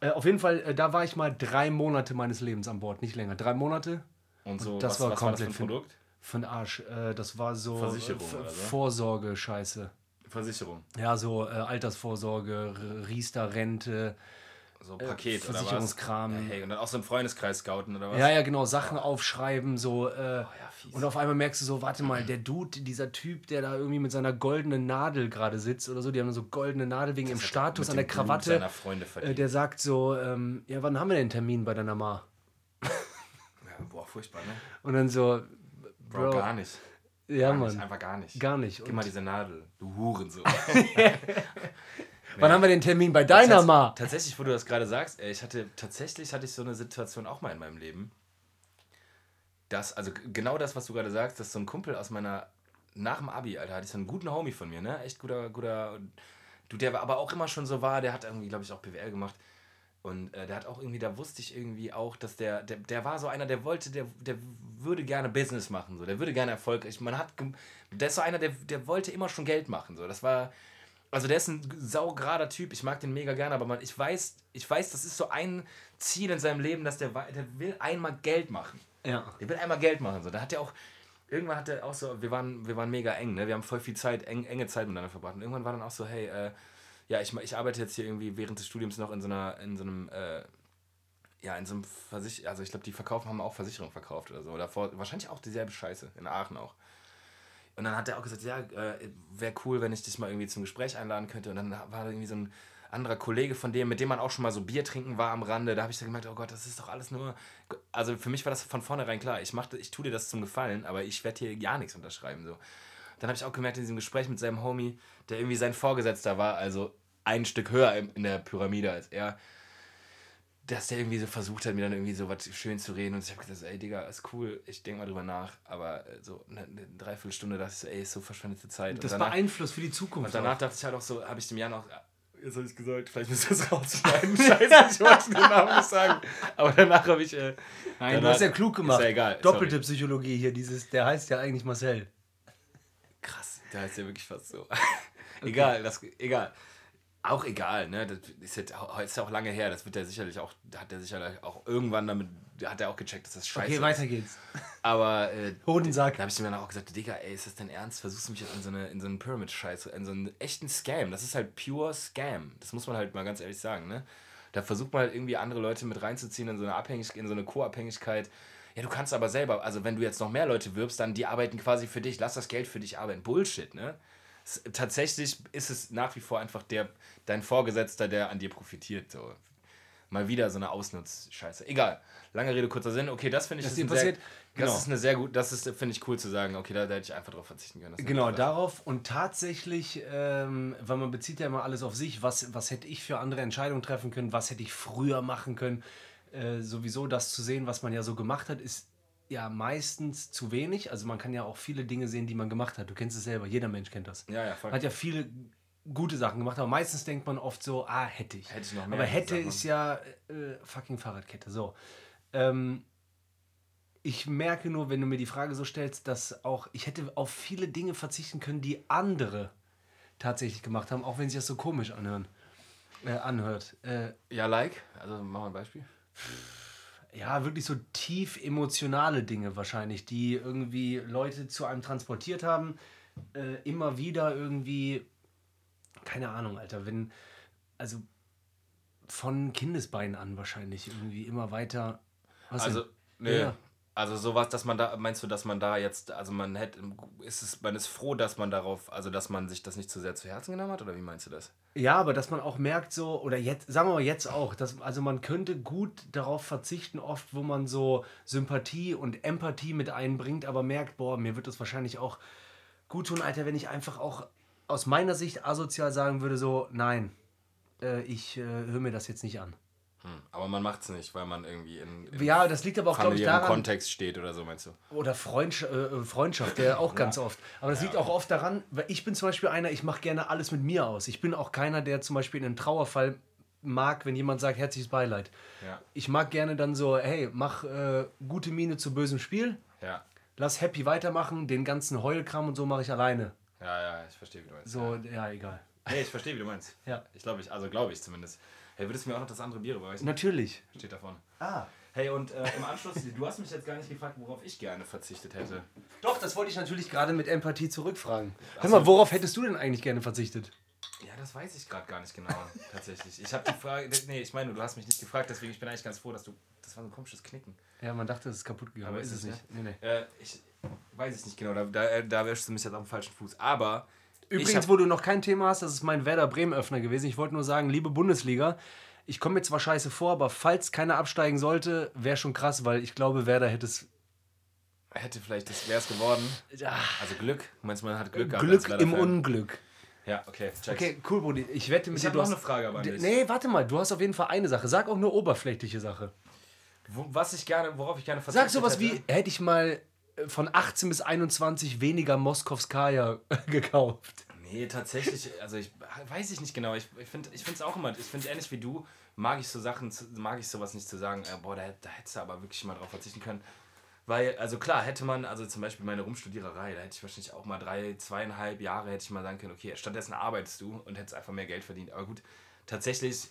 Speaker 3: Äh, auf jeden Fall, äh, da war ich mal drei Monate meines Lebens an Bord, nicht länger. Drei Monate
Speaker 2: Und so,
Speaker 3: das
Speaker 2: was,
Speaker 3: war
Speaker 2: was war das für ein
Speaker 3: komplett
Speaker 2: Produkt?
Speaker 3: für den Arsch. Äh, das war so
Speaker 2: Versicherung
Speaker 3: äh? Vorsorge-Scheiße.
Speaker 2: Versicherung.
Speaker 3: Ja, so äh, Altersvorsorge, Riester-Rente.
Speaker 2: So Paket oder was?
Speaker 3: Äh.
Speaker 2: Ja, hey, und dann auch so ein Freundeskreis scouten oder was?
Speaker 3: Ja, ja, genau, Sachen aufschreiben, so. Äh,
Speaker 2: ja, fies.
Speaker 3: und auf einmal merkst du so, warte mal, der Dude, dieser Typ, der da irgendwie mit seiner goldenen Nadel gerade sitzt oder so, die haben so goldene Nadel wegen ihrem
Speaker 2: hat er
Speaker 3: Status an der Krawatte. Äh, der sagt so, ähm, ja, wann haben wir denn einen Termin bei deiner Ma?
Speaker 2: ja, boah, furchtbar, ne?
Speaker 3: Und dann so,
Speaker 2: Bro,
Speaker 3: Bro,
Speaker 2: gar nicht.
Speaker 3: ja,
Speaker 2: Gar nicht,
Speaker 3: Mann,
Speaker 2: einfach gar nicht.
Speaker 3: gar nicht.
Speaker 2: Gib
Speaker 3: Und
Speaker 2: mal diese Nadel, du Hurensohn.
Speaker 3: wann haben wir den Termin bei deiner
Speaker 2: Tats-
Speaker 3: Ma?
Speaker 2: Tatsächlich, wo du das gerade sagst, ich hatte tatsächlich hatte ich so eine Situation auch mal in meinem Leben. Das, also genau das, was du gerade sagst, dass so ein Kumpel aus meiner, nach dem Abi, Alter, hatte ich so einen guten Homie von mir, ne? Echt guter, guter, du, der aber auch immer schon so war, der hat irgendwie, glaube ich, auch BWL gemacht. Und äh, der hat auch irgendwie, da wusste ich irgendwie auch, dass der, der, der war so einer, der wollte, der, der würde gerne Business machen, so, der würde gerne erfolgreich. Man hat, der ist so einer, der, der wollte immer schon Geld machen, so. Das war, also der ist ein saugerader Typ, ich mag den mega gerne, aber man, ich weiß, ich weiß, das ist so ein Ziel in seinem Leben, dass der, der will einmal Geld machen.
Speaker 3: Ja.
Speaker 2: Der will einmal Geld machen. So. Da hat er auch, irgendwann hat er auch so, wir waren, wir waren mega eng, ne? Wir haben voll viel Zeit, eng, enge Zeit miteinander verbracht. Und irgendwann war dann auch so, hey, äh, ja, ich, ich arbeite jetzt hier irgendwie während des Studiums noch in so einer, in so einem, äh, ja, in so einem Versich also ich glaube, die verkaufen, haben auch Versicherung verkauft oder so. Oder vor, wahrscheinlich auch dieselbe Scheiße, in Aachen auch. Und dann hat er auch gesagt, ja, äh, wäre cool, wenn ich dich mal irgendwie zum Gespräch einladen könnte. Und dann war da irgendwie so ein anderer Kollege von dem, mit dem man auch schon mal so Bier trinken war am Rande. Da habe ich dann gemerkt, oh Gott, das ist doch alles nur. Also für mich war das von vornherein klar. Ich, mach, ich tue dir das zum Gefallen, aber ich werde hier gar nichts unterschreiben. So. Dann habe ich auch gemerkt in diesem Gespräch mit seinem Homie, der irgendwie sein Vorgesetzter war, also ein Stück höher in der Pyramide als er, dass der irgendwie so versucht hat, mir dann irgendwie so was schön zu reden. Und ich habe gesagt, ey Digga, ist cool, ich denke mal drüber nach. Aber äh, so eine, eine Dreiviertelstunde dachte ich so, ey, ist so verschwendete Zeit.
Speaker 3: Das
Speaker 2: und danach,
Speaker 3: beeinflusst für die Zukunft.
Speaker 2: und danach
Speaker 3: auch.
Speaker 2: dachte ich halt auch so, habe ich dem Jan auch, jetzt habe ich gesagt, vielleicht müssen wir es rausschneiden. Scheiße, ich wollte den Namen nicht sagen. Aber danach habe ich. Äh,
Speaker 3: Nein, du hast ja klug gemacht.
Speaker 2: Ist ja egal.
Speaker 3: Doppelte
Speaker 2: sorry.
Speaker 3: Psychologie hier, dieses, der heißt ja eigentlich Marcel.
Speaker 2: Krass, der heißt ja wirklich fast so. egal, das, egal. Auch egal, ne? Das ist, jetzt, ist ja auch lange her. Das wird er sicherlich auch, hat er sicherlich auch irgendwann damit, hat er auch gecheckt, dass das scheiße
Speaker 3: Okay,
Speaker 2: ist.
Speaker 3: weiter geht's.
Speaker 2: Aber äh,
Speaker 3: Hodensack.
Speaker 2: da habe ich mir dann auch gesagt, Digga, ey, ist das dein Ernst? Versuchst du mich jetzt in so eine, in so einen Pyramid-Scheiß, in so einen echten Scam. Das ist halt pure Scam. Das muss man halt mal ganz ehrlich sagen, ne? Da versucht man halt irgendwie andere Leute mit reinzuziehen in so eine Abhängigkeit, in so eine Co-Abhängigkeit. Ja, du kannst aber selber, also wenn du jetzt noch mehr Leute wirbst, dann die arbeiten quasi für dich. Lass das Geld für dich arbeiten. Bullshit, ne? Tatsächlich ist es nach wie vor einfach der, dein Vorgesetzter, der an dir profitiert. So. Mal wieder so eine Ausnutzscheiße. Egal. Lange Rede, kurzer Sinn. Okay, das finde ich
Speaker 3: Das
Speaker 2: ist sehr?
Speaker 3: Genau.
Speaker 2: Das ist eine sehr gut, das ist, finde ich cool zu sagen. Okay, da, da hätte ich einfach drauf verzichten können.
Speaker 3: Genau, darauf und tatsächlich, ähm, weil man bezieht ja immer alles auf sich, was, was hätte ich für andere Entscheidungen treffen können, was hätte ich früher machen können. Äh, sowieso das zu sehen, was man ja so gemacht hat, ist ja meistens zu wenig. Also man kann ja auch viele Dinge sehen, die man gemacht hat. Du kennst es selber, jeder Mensch kennt das.
Speaker 2: Ja, ja, voll.
Speaker 3: Hat ja viele gute Sachen gemacht, aber meistens denkt man oft so, ah, hätte ich.
Speaker 2: Hätte ich noch mehr
Speaker 3: aber hätte
Speaker 2: Sachen.
Speaker 3: ist ja äh, fucking Fahrradkette. So. Ähm, ich merke nur, wenn du mir die Frage so stellst, dass auch ich hätte auf viele Dinge verzichten können, die andere tatsächlich gemacht haben, auch wenn sich das so komisch anhören, äh, anhört. Äh,
Speaker 2: Ja, like. Also mach mal ein Beispiel.
Speaker 3: Ja, wirklich so tief emotionale Dinge wahrscheinlich, die irgendwie Leute zu einem transportiert haben. Äh, immer wieder irgendwie, keine Ahnung, Alter, wenn, also von Kindesbeinen an wahrscheinlich irgendwie immer weiter. Was
Speaker 2: Also,
Speaker 3: denn?
Speaker 2: nee.
Speaker 3: Ja.
Speaker 2: Also sowas, dass man da, meinst du, dass man da jetzt, also man hätte, ist es, man ist froh, dass man darauf, also dass man sich das nicht zu sehr zu Herzen genommen hat, oder wie meinst du das?
Speaker 3: Ja, aber dass man auch merkt, so, oder jetzt, sagen wir mal jetzt auch, dass, also man könnte gut darauf verzichten, oft, wo man so Sympathie und Empathie mit einbringt, aber merkt, boah, mir wird das wahrscheinlich auch gut tun, Alter, wenn ich einfach auch aus meiner Sicht asozial sagen würde, so, nein, äh, ich äh, höre mir das jetzt nicht an.
Speaker 2: Hm. Aber man macht's nicht, weil man irgendwie in, in
Speaker 3: Ja, das liegt aber auch, glaube ich, daran,
Speaker 2: Kontext steht oder so, meinst du?
Speaker 3: Oder Freundsch äh, Freundschaft, der auch ganz oft. Aber das liegt auch oft daran, weil ich bin zum Beispiel einer, ich mache gerne alles mit mir aus. Ich bin auch keiner, der zum Beispiel in einem Trauerfall mag, wenn jemand sagt, herzliches Beileid.
Speaker 2: Ja.
Speaker 3: Ich mag gerne dann so, hey, mach äh, gute Miene zu bösem Spiel,
Speaker 2: Ja.
Speaker 3: lass happy weitermachen, den ganzen Heulkram und so mache ich alleine.
Speaker 2: Ja, ja, ich verstehe, wie du meinst.
Speaker 3: So, ja, egal.
Speaker 2: Hey, ich verstehe, wie du meinst.
Speaker 3: Ja.
Speaker 2: Ich glaube, ich, also glaube ich zumindest. Hey, würdest du mir auch noch das andere Bier überreichen?
Speaker 3: Natürlich.
Speaker 2: Steht davon.
Speaker 3: Ah.
Speaker 2: Hey, und äh, im Anschluss, du hast mich jetzt gar nicht gefragt, worauf ich gerne verzichtet hätte.
Speaker 3: Doch, das wollte ich natürlich gerade mit Empathie zurückfragen. Hör mal, worauf hättest du denn eigentlich gerne verzichtet?
Speaker 2: Ja, das weiß ich gerade gar nicht genau, tatsächlich. Ich habe die Frage, nee, ich meine, du hast mich nicht gefragt, deswegen ich bin eigentlich ganz froh, dass du, das war so ein komisches Knicken.
Speaker 3: Ja, man dachte, es ist kaputt gegangen,
Speaker 2: Aber ist
Speaker 3: es nicht. Nee, nee.
Speaker 2: Äh, ich weiß es nicht genau, da, da, äh, da wäschst du mich jetzt auf dem falschen Fuß. Aber ich
Speaker 3: Übrigens, wo du noch kein Thema hast, das ist mein Werder Bremen-Öffner gewesen. Ich wollte nur sagen, liebe Bundesliga, ich komme mir zwar scheiße vor, aber falls keiner absteigen sollte, wäre schon krass, weil ich glaube, Werder hätte es
Speaker 2: hätte vielleicht, das wäre es geworden. Also Glück, du meinst, man hat Glück gehabt.
Speaker 3: Glück im. Unglück.
Speaker 2: Ja, okay, check's.
Speaker 3: Okay, cool, Brudi. Ich wette mit
Speaker 2: Ich
Speaker 3: dir,
Speaker 2: habe
Speaker 3: du
Speaker 2: noch
Speaker 3: hast...
Speaker 2: eine Frage aber an dich.
Speaker 3: Nee, warte mal, du hast auf jeden Fall eine Sache. Sag auch nur oberflächliche Sache.
Speaker 2: Wo, was ich gerne, worauf ich gerne verzichtet
Speaker 3: Sag sowas
Speaker 2: hätte.
Speaker 3: wie, hätte ich mal von 18 bis 21 weniger Moskowskaja gekauft.
Speaker 2: Nee, tatsächlich, also ich weiß ich nicht genau. Ich, ich finde es auch immer, ich finde ähnlich wie du, mag ich so Sachen, mag ich sowas nicht zu sagen, äh, boah, da, da hättest du aber wirklich mal drauf verzichten können. Weil, also klar, hätte man, also zum Beispiel meine Rumstudiererei, da hätte ich wahrscheinlich auch mal drei, zweieinhalb Jahre hätte ich mal sagen können, okay, stattdessen arbeitest du und hättest einfach mehr Geld verdient. Aber gut, tatsächlich,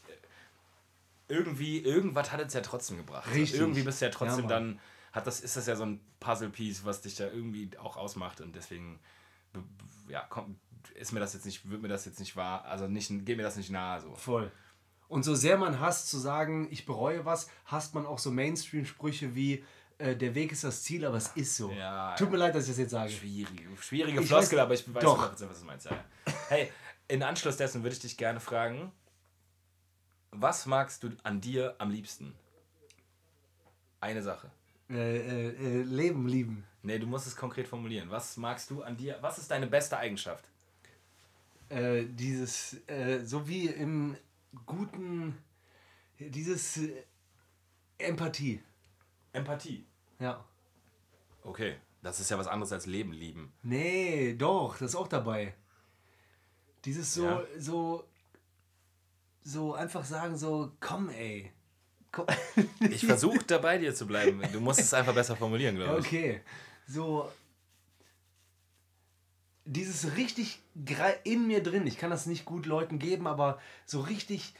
Speaker 2: irgendwie, irgendwas hat es ja trotzdem gebracht.
Speaker 3: Richtig.
Speaker 2: Irgendwie bist du ja trotzdem
Speaker 3: Ja,
Speaker 2: dann, hat das, ist das ja so ein Puzzle-Piece, was dich ja irgendwie auch ausmacht und deswegen, ja, komm, ist mir das jetzt nicht, wird mir das jetzt nicht wahr, also nicht, geht mir das nicht nahe so.
Speaker 3: Voll. Und so sehr man hasst zu sagen, ich bereue was, hasst man auch so Mainstream-Sprüche wie, äh, der Weg ist das Ziel, aber es ist so.
Speaker 2: Ja,
Speaker 3: Tut mir leid, dass ich das jetzt sage.
Speaker 2: Schwierige, schwierige
Speaker 3: Ich
Speaker 2: Floskel,
Speaker 3: weiß-
Speaker 2: aber ich weiß
Speaker 3: doch.
Speaker 2: doch, was du meinst. Ja. Hey, in Anschluss dessen würde ich dich gerne fragen, was magst du an dir am liebsten? Eine Sache.
Speaker 3: Äh, äh, äh, Leben lieben.
Speaker 2: Nee, du musst es konkret formulieren. Was magst du an dir? Was ist deine beste Eigenschaft?
Speaker 3: Äh, dieses, äh, so wie im guten, dieses äh, Empathie.
Speaker 2: Empathie.
Speaker 3: Ja.
Speaker 2: Okay, das ist ja was anderes als Leben lieben.
Speaker 3: Nee, doch, das ist auch dabei. Dieses so,
Speaker 2: Ja.
Speaker 3: so so einfach sagen, so, komm, ey.
Speaker 2: Ich versuche da bei dir zu bleiben. Du musst es einfach besser formulieren, glaube ich.
Speaker 3: Okay. So. Dieses richtig in mir drin, ich kann das nicht gut Leuten geben, aber so richtig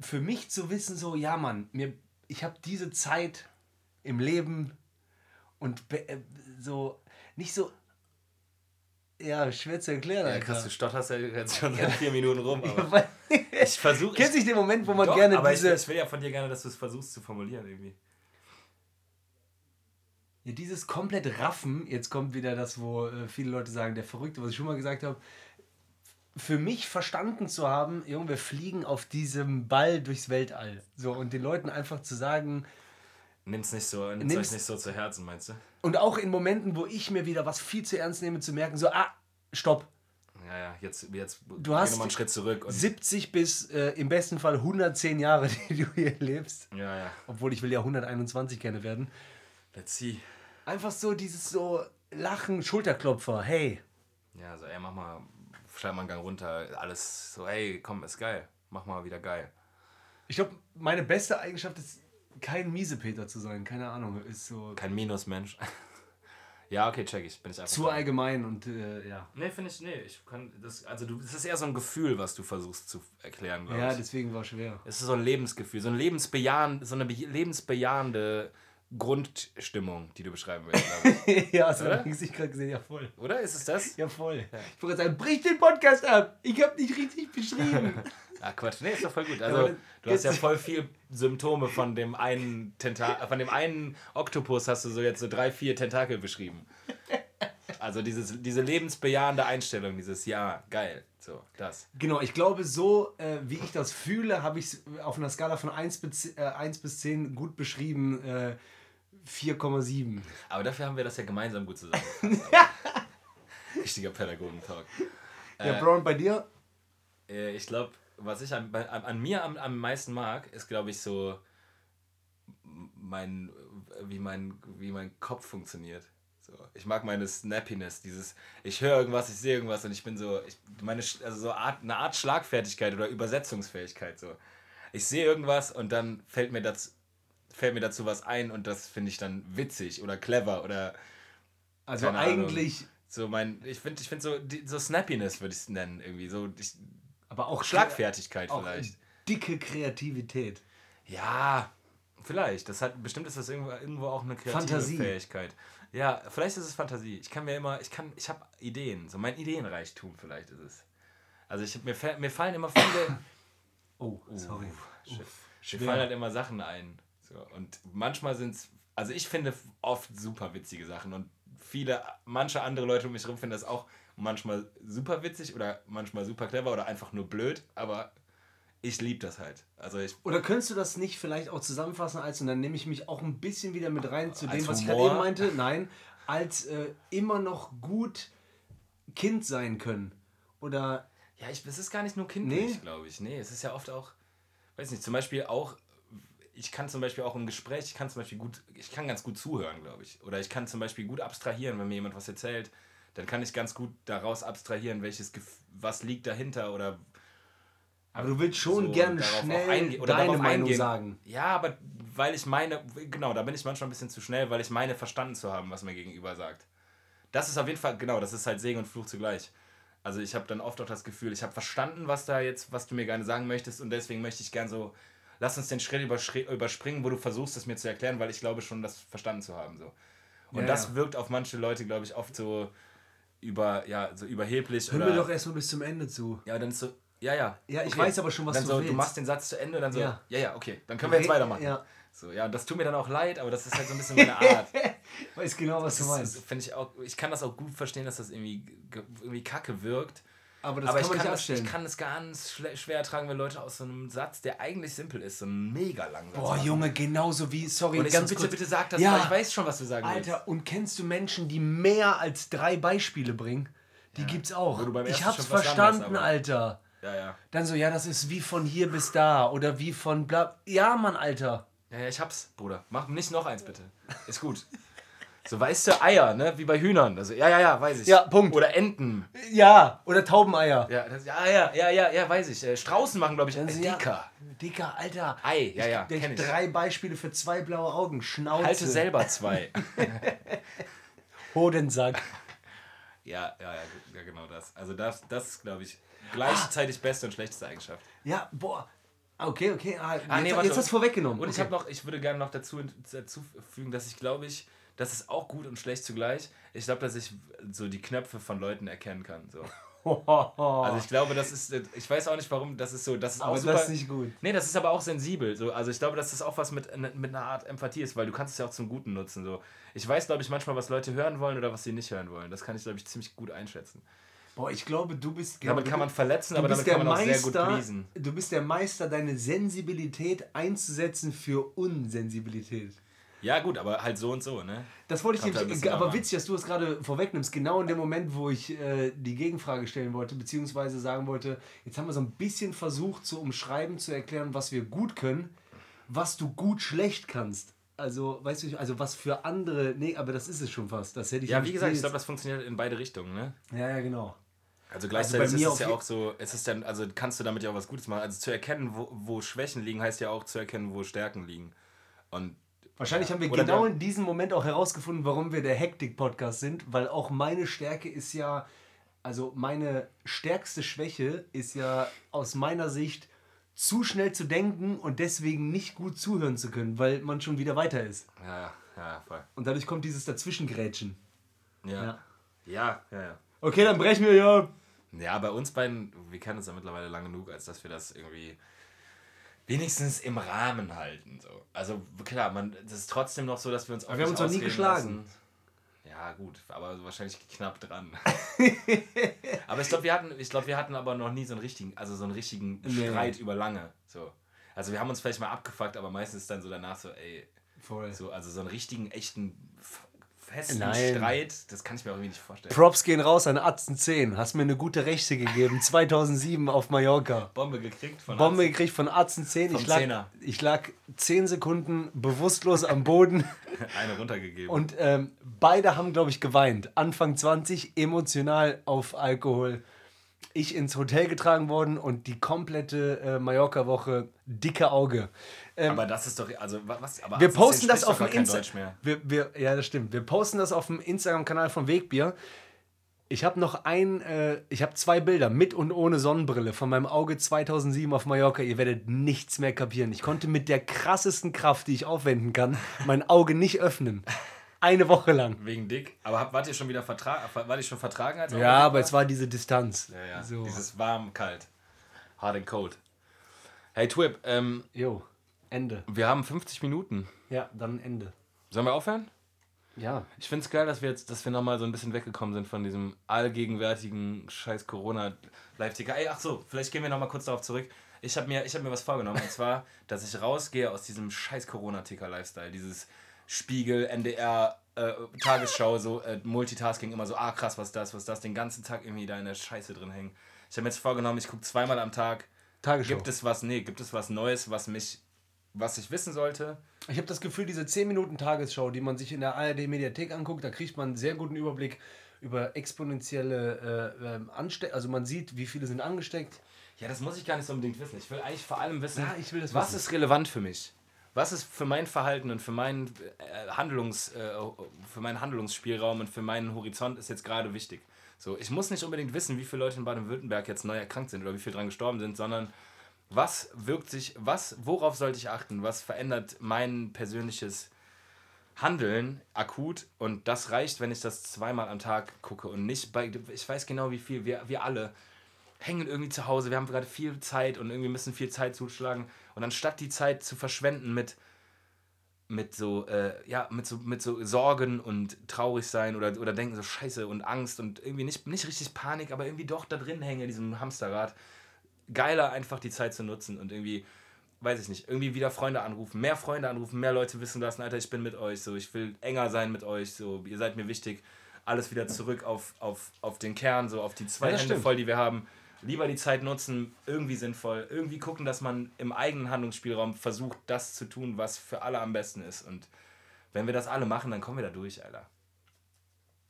Speaker 3: für mich zu wissen, so, ja, Mann, mir, ich habe diese Zeit im Leben und äh, so, nicht so, ja, schwer zu erklären.
Speaker 2: Ja, krass, du stotterst ja jetzt schon seit vier Minuten rum. Aber ich versuche.
Speaker 3: Kennst du den Moment, wo man
Speaker 2: Doch,
Speaker 3: gerne
Speaker 2: aber ich,
Speaker 3: diese,
Speaker 2: ich will ja von dir gerne, dass du es versuchst zu formulieren irgendwie.
Speaker 3: Ja, dieses komplett Raffen, jetzt kommt wieder das, wo äh, viele Leute sagen, der Verrückte, was ich schon mal gesagt habe, für mich verstanden zu haben, Junge, wir fliegen auf diesem Ball durchs Weltall. So, und den Leuten einfach zu sagen,
Speaker 2: Nimm's nicht so, nimm's
Speaker 3: Nimm's-
Speaker 2: euch nicht so zu Herzen, meinst du?
Speaker 3: und auch in Momenten, wo ich mir wieder was viel zu ernst nehme, zu merken, so, ah, stopp,
Speaker 2: Ja, ja, jetzt, jetzt
Speaker 3: Du hast
Speaker 2: einen Schritt zurück. Und,
Speaker 3: 70 bis äh, im besten Fall 110 Jahre, die du hier lebst.
Speaker 2: ja, ja,
Speaker 3: Obwohl ich will ja 121 gerne werden.
Speaker 2: let's see.
Speaker 3: Einfach so dieses so Lachen, Schulterklopfer, hey.
Speaker 2: Ja, so, ey, mach mal, schreib mal einen Gang runter. Alles so, ey, komm, ist geil. Mach mal wieder geil.
Speaker 3: Ich glaube, meine beste Eigenschaft ist, kein Miesepeter zu sein. Keine Ahnung, ist so
Speaker 2: Kein Minusmensch. ja, okay, check ich. Bin ich einfach.
Speaker 3: zu allgemein und äh, ja.
Speaker 2: Nee, finde ich, nee, ich kann das, also du, das ist eher so ein Gefühl, was du versuchst zu erklären, glaube
Speaker 3: Ja,
Speaker 2: ich.
Speaker 3: deswegen war schwer.
Speaker 2: Es ist so ein Lebensgefühl, so ein lebensbejahend, so eine be- lebensbejahende Grundstimmung, die du beschreiben willst, glaube ich.
Speaker 3: ja,
Speaker 2: Oder?
Speaker 3: habe ich gerade gesehen, ja voll.
Speaker 2: Oder ist es das?
Speaker 3: Ja, voll. Ich wollte sagen, brich den Podcast ab. Ich habe nicht richtig beschrieben.
Speaker 2: Ah, Quatsch. Nee, ist doch voll gut. Also, du hast ja voll viel Symptome von dem einen Tenta von dem einen Oktopus hast du so jetzt so drei, vier Tentakel beschrieben. Also dieses, diese lebensbejahende Einstellung, dieses Ja, geil. So, das.
Speaker 3: genau, ich glaube, so äh, wie ich das fühle, habe ich es auf einer Skala von 1 bis, äh, 1 bis 10 gut beschrieben. Äh, 4,7.
Speaker 2: Aber dafür haben wir das ja gemeinsam gut zusammen. Richtiger Pädagogentalk.
Speaker 3: Ja, Brown, bei dir?
Speaker 2: Äh, ich glaube, was ich an, an, an mir am, am meisten mag, ist, glaube ich, so mein, wie mein, wie mein Kopf funktioniert. So, ich mag meine Snappiness, dieses, ich höre irgendwas, ich sehe irgendwas und ich bin so, ich, meine, also so Art, eine Art Schlagfertigkeit oder Übersetzungsfähigkeit. So. Ich sehe irgendwas und dann fällt mir, das, fällt mir dazu was ein und das finde ich dann witzig oder clever oder
Speaker 3: Also
Speaker 2: Keine Ahnung.
Speaker 3: eigentlich,
Speaker 2: so mein, ich finde ich find so, die, so Snappiness würde ich es nennen, irgendwie, so ich,
Speaker 3: aber auch
Speaker 2: Schlagfertigkeit
Speaker 3: auch
Speaker 2: vielleicht.
Speaker 3: dicke Kreativität.
Speaker 2: Ja, vielleicht. Das hat bestimmt ist das irgendwo, irgendwo auch eine kreative
Speaker 3: Fantasie.
Speaker 2: Fähigkeit. Ja, vielleicht ist es Fantasie. Ich kann mir immer, ich kann, ich habe Ideen. So mein Ideenreichtum vielleicht ist es. Also ich mir, mir fallen immer viele.
Speaker 3: Oh, sorry.
Speaker 2: Shit.
Speaker 3: schwer.
Speaker 2: Mir fallen halt immer Sachen ein. So, und manchmal sind es, also ich finde oft super witzige Sachen und viele, manche andere Leute um mich herum finden das auch manchmal super witzig oder manchmal super clever oder einfach nur blöd, aber ich liebe das halt. Also ich
Speaker 3: Oder könntest du das nicht vielleicht auch zusammenfassen als, und dann nehme ich mich auch ein bisschen wieder mit rein zu dem, was ich gerade
Speaker 2: Humor?
Speaker 3: eben meinte, nein, als äh, immer noch gut Kind sein können. Oder,
Speaker 2: Ja, ich, es ist gar nicht nur kindlich,
Speaker 3: Nee?
Speaker 2: glaube ich. Nee, es ist ja oft auch, weiß nicht, zum Beispiel auch, ich kann zum Beispiel auch im Gespräch, ich kann zum Beispiel gut, ich kann ganz gut zuhören, glaube ich. Oder ich kann zum Beispiel gut abstrahieren, wenn mir jemand was erzählt, dann kann ich ganz gut daraus abstrahieren, welches, was liegt dahinter oder
Speaker 3: aber du willst schon
Speaker 2: so
Speaker 3: gerne schnell
Speaker 2: oder
Speaker 3: deine Meinung
Speaker 2: eingehen.
Speaker 3: sagen.
Speaker 2: Ja, aber weil ich meine, genau, da bin ich manchmal ein bisschen zu schnell, weil ich meine verstanden zu haben, was mir gegenüber sagt. Das ist auf jeden Fall, genau, das ist halt Segen und Fluch zugleich. Also ich habe dann oft auch das Gefühl, ich habe verstanden, was da jetzt, was du mir gerne sagen möchtest und deswegen möchte ich gern so, lass uns den Schritt überspringen, wo du versuchst, es mir zu erklären, weil ich glaube schon, das verstanden zu haben. So. Und
Speaker 3: Ja,
Speaker 2: das
Speaker 3: ja.
Speaker 2: wirkt auf manche Leute, glaube ich, oft so über, ja, so überheblich.
Speaker 3: Hör mir doch erstmal bis zum Ende zu.
Speaker 2: ja, dann ist so, ja, ja.
Speaker 3: Ja, ich weiß aber schon, was
Speaker 2: dann
Speaker 3: du
Speaker 2: so,
Speaker 3: willst.
Speaker 2: Du machst den Satz zu Ende und dann so, ja,
Speaker 3: Ja.
Speaker 2: ja, okay, dann können wir jetzt
Speaker 3: Okay,
Speaker 2: weitermachen.
Speaker 3: ja.
Speaker 2: So, ja, das tut mir dann auch leid, aber das ist halt so ein bisschen meine Art.
Speaker 3: Weiß genau, was du
Speaker 2: Das
Speaker 3: meinst.
Speaker 2: ist- finde ich auch, ich kann das auch gut verstehen, dass das irgendwie, ge- irgendwie kacke wirkt.
Speaker 3: Aber das
Speaker 2: aber
Speaker 3: kann
Speaker 2: ich
Speaker 3: man
Speaker 2: kann,
Speaker 3: nicht
Speaker 2: das, ich kann es ganz schwer ertragen, wenn Leute aus so einem Satz, der eigentlich simpel ist, so einen mega langen Satz
Speaker 3: Boah,
Speaker 2: machen.
Speaker 3: Junge, genauso wie, sorry,
Speaker 2: Und
Speaker 3: ganz
Speaker 2: so, bitte,
Speaker 3: kurz.
Speaker 2: bitte sag das,
Speaker 3: Ja.
Speaker 2: ich weiß schon, was du sagen willst.
Speaker 3: Alter, und kennst du Menschen, die mehr als drei Beispiele bringen? Die gibt's auch. Ich hab's
Speaker 2: verstanden hast,
Speaker 3: Alter.
Speaker 2: Ja, ja.
Speaker 3: Dann so, ja, das ist wie von hier bis da oder wie von bla. Ja, Mann, Alter.
Speaker 2: Ja, ja, ich hab's, Bruder. Mach nicht noch eins, bitte. Ist gut. So weißt du, Eier, ne? Wie bei Hühnern. Also, ja, ja, ja, weiß ich.
Speaker 3: Ja, Punkt.
Speaker 2: Oder Enten.
Speaker 3: Ja, oder Taubeneier.
Speaker 2: Ja, das, ja, ja, ja, ja, ja, weiß ich. Äh, Straußen machen, glaube ich, äh, dicker.
Speaker 3: Dicker, Alter.
Speaker 2: Ei, ja, ja,
Speaker 3: Ich,
Speaker 2: ich.
Speaker 3: drei Beispiele für zwei blaue Augen. Schnauze.
Speaker 2: Halte selber zwei.
Speaker 3: Hodensack.
Speaker 2: ja, ja, ja, genau das. Also das, das ist, glaube ich, gleichzeitig beste und schlechteste Eigenschaft.
Speaker 3: Ja, boah. Okay, okay. Ah, jetzt,
Speaker 2: Ah, nee, warte.
Speaker 3: jetzt hast du vorweggenommen.
Speaker 2: Und ich
Speaker 3: okay.
Speaker 2: habe noch, ich würde gerne noch dazu, dazu fügen, dass ich glaube ich, das ist auch gut und schlecht zugleich. Ich glaube, dass ich so die Knöpfe von Leuten erkennen kann. So. Also ich glaube, das ist, ich weiß auch nicht warum, das ist so, das ist auch
Speaker 3: Aber
Speaker 2: super.
Speaker 3: das ist nicht gut.
Speaker 2: Nee, das ist aber auch sensibel. So. Also ich glaube, dass das auch was mit, mit einer Art Empathie ist, weil du kannst es ja auch zum Guten nutzen. So. Ich weiß, glaube ich, manchmal, was Leute hören wollen oder was sie nicht hören wollen. Das kann ich, glaube ich, ziemlich gut einschätzen.
Speaker 3: Boah, ich glaube, du bist.
Speaker 2: Damit kann man verletzen, aber damit kann man auch sehr gut
Speaker 3: Meister-
Speaker 2: pleasen.
Speaker 3: Du bist der Meister, deine Sensibilität einzusetzen für Unsensibilität.
Speaker 2: Ja, gut, aber halt so und so, ne?
Speaker 3: Das wollte ich
Speaker 2: Kommt
Speaker 3: dir.
Speaker 2: bisschen
Speaker 3: Aber
Speaker 2: drauf an.
Speaker 3: witzig, dass du es gerade vorwegnimmst. Genau in dem Moment, wo ich äh, die Gegenfrage stellen wollte, beziehungsweise sagen wollte, jetzt haben wir so ein bisschen versucht zu umschreiben, zu erklären, was wir gut können, was du gut schlecht kannst. Also, weißt du, also was für andere. Nee, aber das ist es schon fast. Das hätte ich
Speaker 2: Ja, wie gesagt, ich glaube, das funktioniert in beide Richtungen, ne?
Speaker 3: Ja, ja, genau.
Speaker 2: Also
Speaker 3: bei
Speaker 2: gleichzeitig
Speaker 3: mir
Speaker 2: ist es ja auch so, es ist dann, also kannst du damit ja auch was Gutes machen. Also zu erkennen, wo, wo Schwächen liegen, heißt ja auch zu erkennen, wo Stärken liegen. Und
Speaker 3: Wahrscheinlich haben wir
Speaker 2: Oder
Speaker 3: genau in diesem Moment auch herausgefunden, warum wir der Hektik-Podcast sind, weil auch meine Stärke ist ja, also meine stärkste Schwäche ist ja aus meiner Sicht zu schnell zu denken und deswegen nicht gut zuhören zu können, weil man schon wieder weiter ist.
Speaker 2: ja, ja, ja, voll.
Speaker 3: Und dadurch kommt dieses Dazwischengrätschen.
Speaker 2: Ja.
Speaker 3: Ja.
Speaker 2: Ja, ja, ja.
Speaker 3: Okay, dann brechen wir ja.
Speaker 2: Ja, bei uns beiden, wir kennen uns ja mittlerweile lang genug, als dass wir das irgendwie wenigstens im Rahmen halten. So. Also klar, man, das ist trotzdem noch so, dass wir uns auch
Speaker 3: wir haben uns noch nie geschlagen.
Speaker 2: lassen. Ja, gut, aber wahrscheinlich knapp dran. aber ich glaube, wir hatten, ich glaube, wir hatten aber noch nie so einen richtigen, also so einen richtigen
Speaker 3: Nee.
Speaker 2: Streit über lange. So. Also wir haben uns vielleicht mal abgefuckt, aber meistens ist dann so danach so, ey,
Speaker 3: Voll.
Speaker 2: so, also so einen richtigen, echten, festen
Speaker 3: Nein.
Speaker 2: Streit, das kann ich mir irgendwie nicht vorstellen.
Speaker 3: Props gehen raus an Atzen 10. Hast mir eine gute Rechte gegeben. 2007 auf Mallorca.
Speaker 2: Bombe gekriegt von
Speaker 3: Bombe
Speaker 2: Arzt.
Speaker 3: gekriegt von Atzen 10.
Speaker 2: Vom
Speaker 3: Ich lag,
Speaker 2: Zehner.
Speaker 3: ich lag 10 Sekunden bewusstlos am Boden.
Speaker 2: eine runtergegeben.
Speaker 3: Und ähm, beide haben, glaube ich, geweint. Anfang 20, emotional auf Alkohol. Ich ins Hotel getragen worden und die komplette äh, Mallorca-Woche dicke Auge. Ähm,
Speaker 2: aber das ist doch, also wa- was, aber
Speaker 3: wir posten
Speaker 2: 10
Speaker 3: das auf dem
Speaker 2: gar kein
Speaker 3: Insta.
Speaker 2: Deutsch mehr.
Speaker 3: Wir, wir, ja, das stimmt. Wir posten das auf dem Instagram-Kanal von Wegbier. Ich habe noch ein, äh, ich habe zwei Bilder mit und ohne Sonnenbrille von meinem Auge 2007 auf Mallorca. Ihr werdet nichts mehr kapieren. Ich konnte mit der krassesten Kraft, die ich aufwenden kann, mein Auge nicht öffnen. Eine Woche lang.
Speaker 2: Wegen dick. Aber hab, wart ihr schon wieder vertragen? Wart ihr schon vertragen als
Speaker 3: Ja, aber
Speaker 2: war?
Speaker 3: es war diese Distanz.
Speaker 2: Ja, ja.
Speaker 3: So.
Speaker 2: Dieses warm, kalt. Hard and cold. Hey Twip, ähm,
Speaker 3: Jo, Ende.
Speaker 2: wir haben 50 Minuten.
Speaker 3: Ja, dann Ende.
Speaker 2: Sollen wir aufhören?
Speaker 3: Ja.
Speaker 2: Ich finde es geil, dass wir jetzt, dass wir nochmal so ein bisschen weggekommen sind von diesem allgegenwärtigen scheiß Corona-Live-Ticker. Ey, ach so, vielleicht gehen wir nochmal kurz darauf zurück. Ich habe mir, ich hab mir was vorgenommen. und zwar, dass ich rausgehe aus diesem scheiß Corona-Ticker-Lifestyle. Dieses Spiegel, NDR, äh, Tagesschau, so äh, Multitasking, immer so, ah krass, was das, was das, den ganzen Tag irgendwie da in der Scheiße drin hängen. Ich habe mir jetzt vorgenommen, ich gucke zweimal am Tag.
Speaker 3: Tagesschau.
Speaker 2: Gibt es was, nee, gibt es was Neues, was mich, was ich wissen sollte?
Speaker 3: Ich habe das Gefühl, diese 10 Minuten Tagesschau, die man sich in der ARD-Mediathek anguckt, da kriegt man einen sehr guten Überblick über exponentielle äh, ähm. Also man sieht, wie viele sind angesteckt.
Speaker 2: Ja, das muss ich gar nicht so unbedingt wissen. Ich will eigentlich vor allem wissen,
Speaker 3: Ja, das
Speaker 2: was
Speaker 3: wissen.
Speaker 2: ist relevant für mich? Was ist für mein Verhalten und für meinen äh, Handlungs, äh, für meinen Handlungsspielraum und für meinen Horizont ist jetzt gerade wichtig. So, ich muss nicht unbedingt wissen, wie viele Leute in Baden-Württemberg jetzt neu erkrankt sind oder wie viele dran gestorben sind, sondern was wirkt sich, was, worauf sollte ich achten? Was verändert mein persönliches Handeln akut? Und das reicht, wenn ich das zweimal am Tag gucke und nicht bei, ich weiß genau, wie viel wir, wir alle hängen irgendwie zu Hause, wir haben gerade viel Zeit und irgendwie müssen viel Zeit zuschlagen. Und anstatt die Zeit zu verschwenden mit, mit so, äh, ja, mit so, mit so Sorgen und traurig sein oder, oder denken so Scheiße und Angst und irgendwie nicht, nicht richtig Panik, aber irgendwie doch da drin hängen in diesem Hamsterrad. Geiler einfach die Zeit zu nutzen und irgendwie, weiß ich nicht, irgendwie wieder Freunde anrufen, mehr Freunde anrufen, mehr Leute wissen lassen, Alter, ich bin mit euch, so, ich will enger sein mit euch, so, ihr seid mir wichtig. Alles wieder zurück auf, auf, auf den Kern, so auf die zwei
Speaker 3: Ja,
Speaker 2: Hände
Speaker 3: stimmt.
Speaker 2: voll, die wir haben. Lieber die Zeit nutzen, irgendwie sinnvoll, irgendwie gucken, dass man im eigenen Handlungsspielraum versucht, das zu tun, was für alle am besten ist. Und wenn wir das alle machen, dann kommen wir da durch, Alter.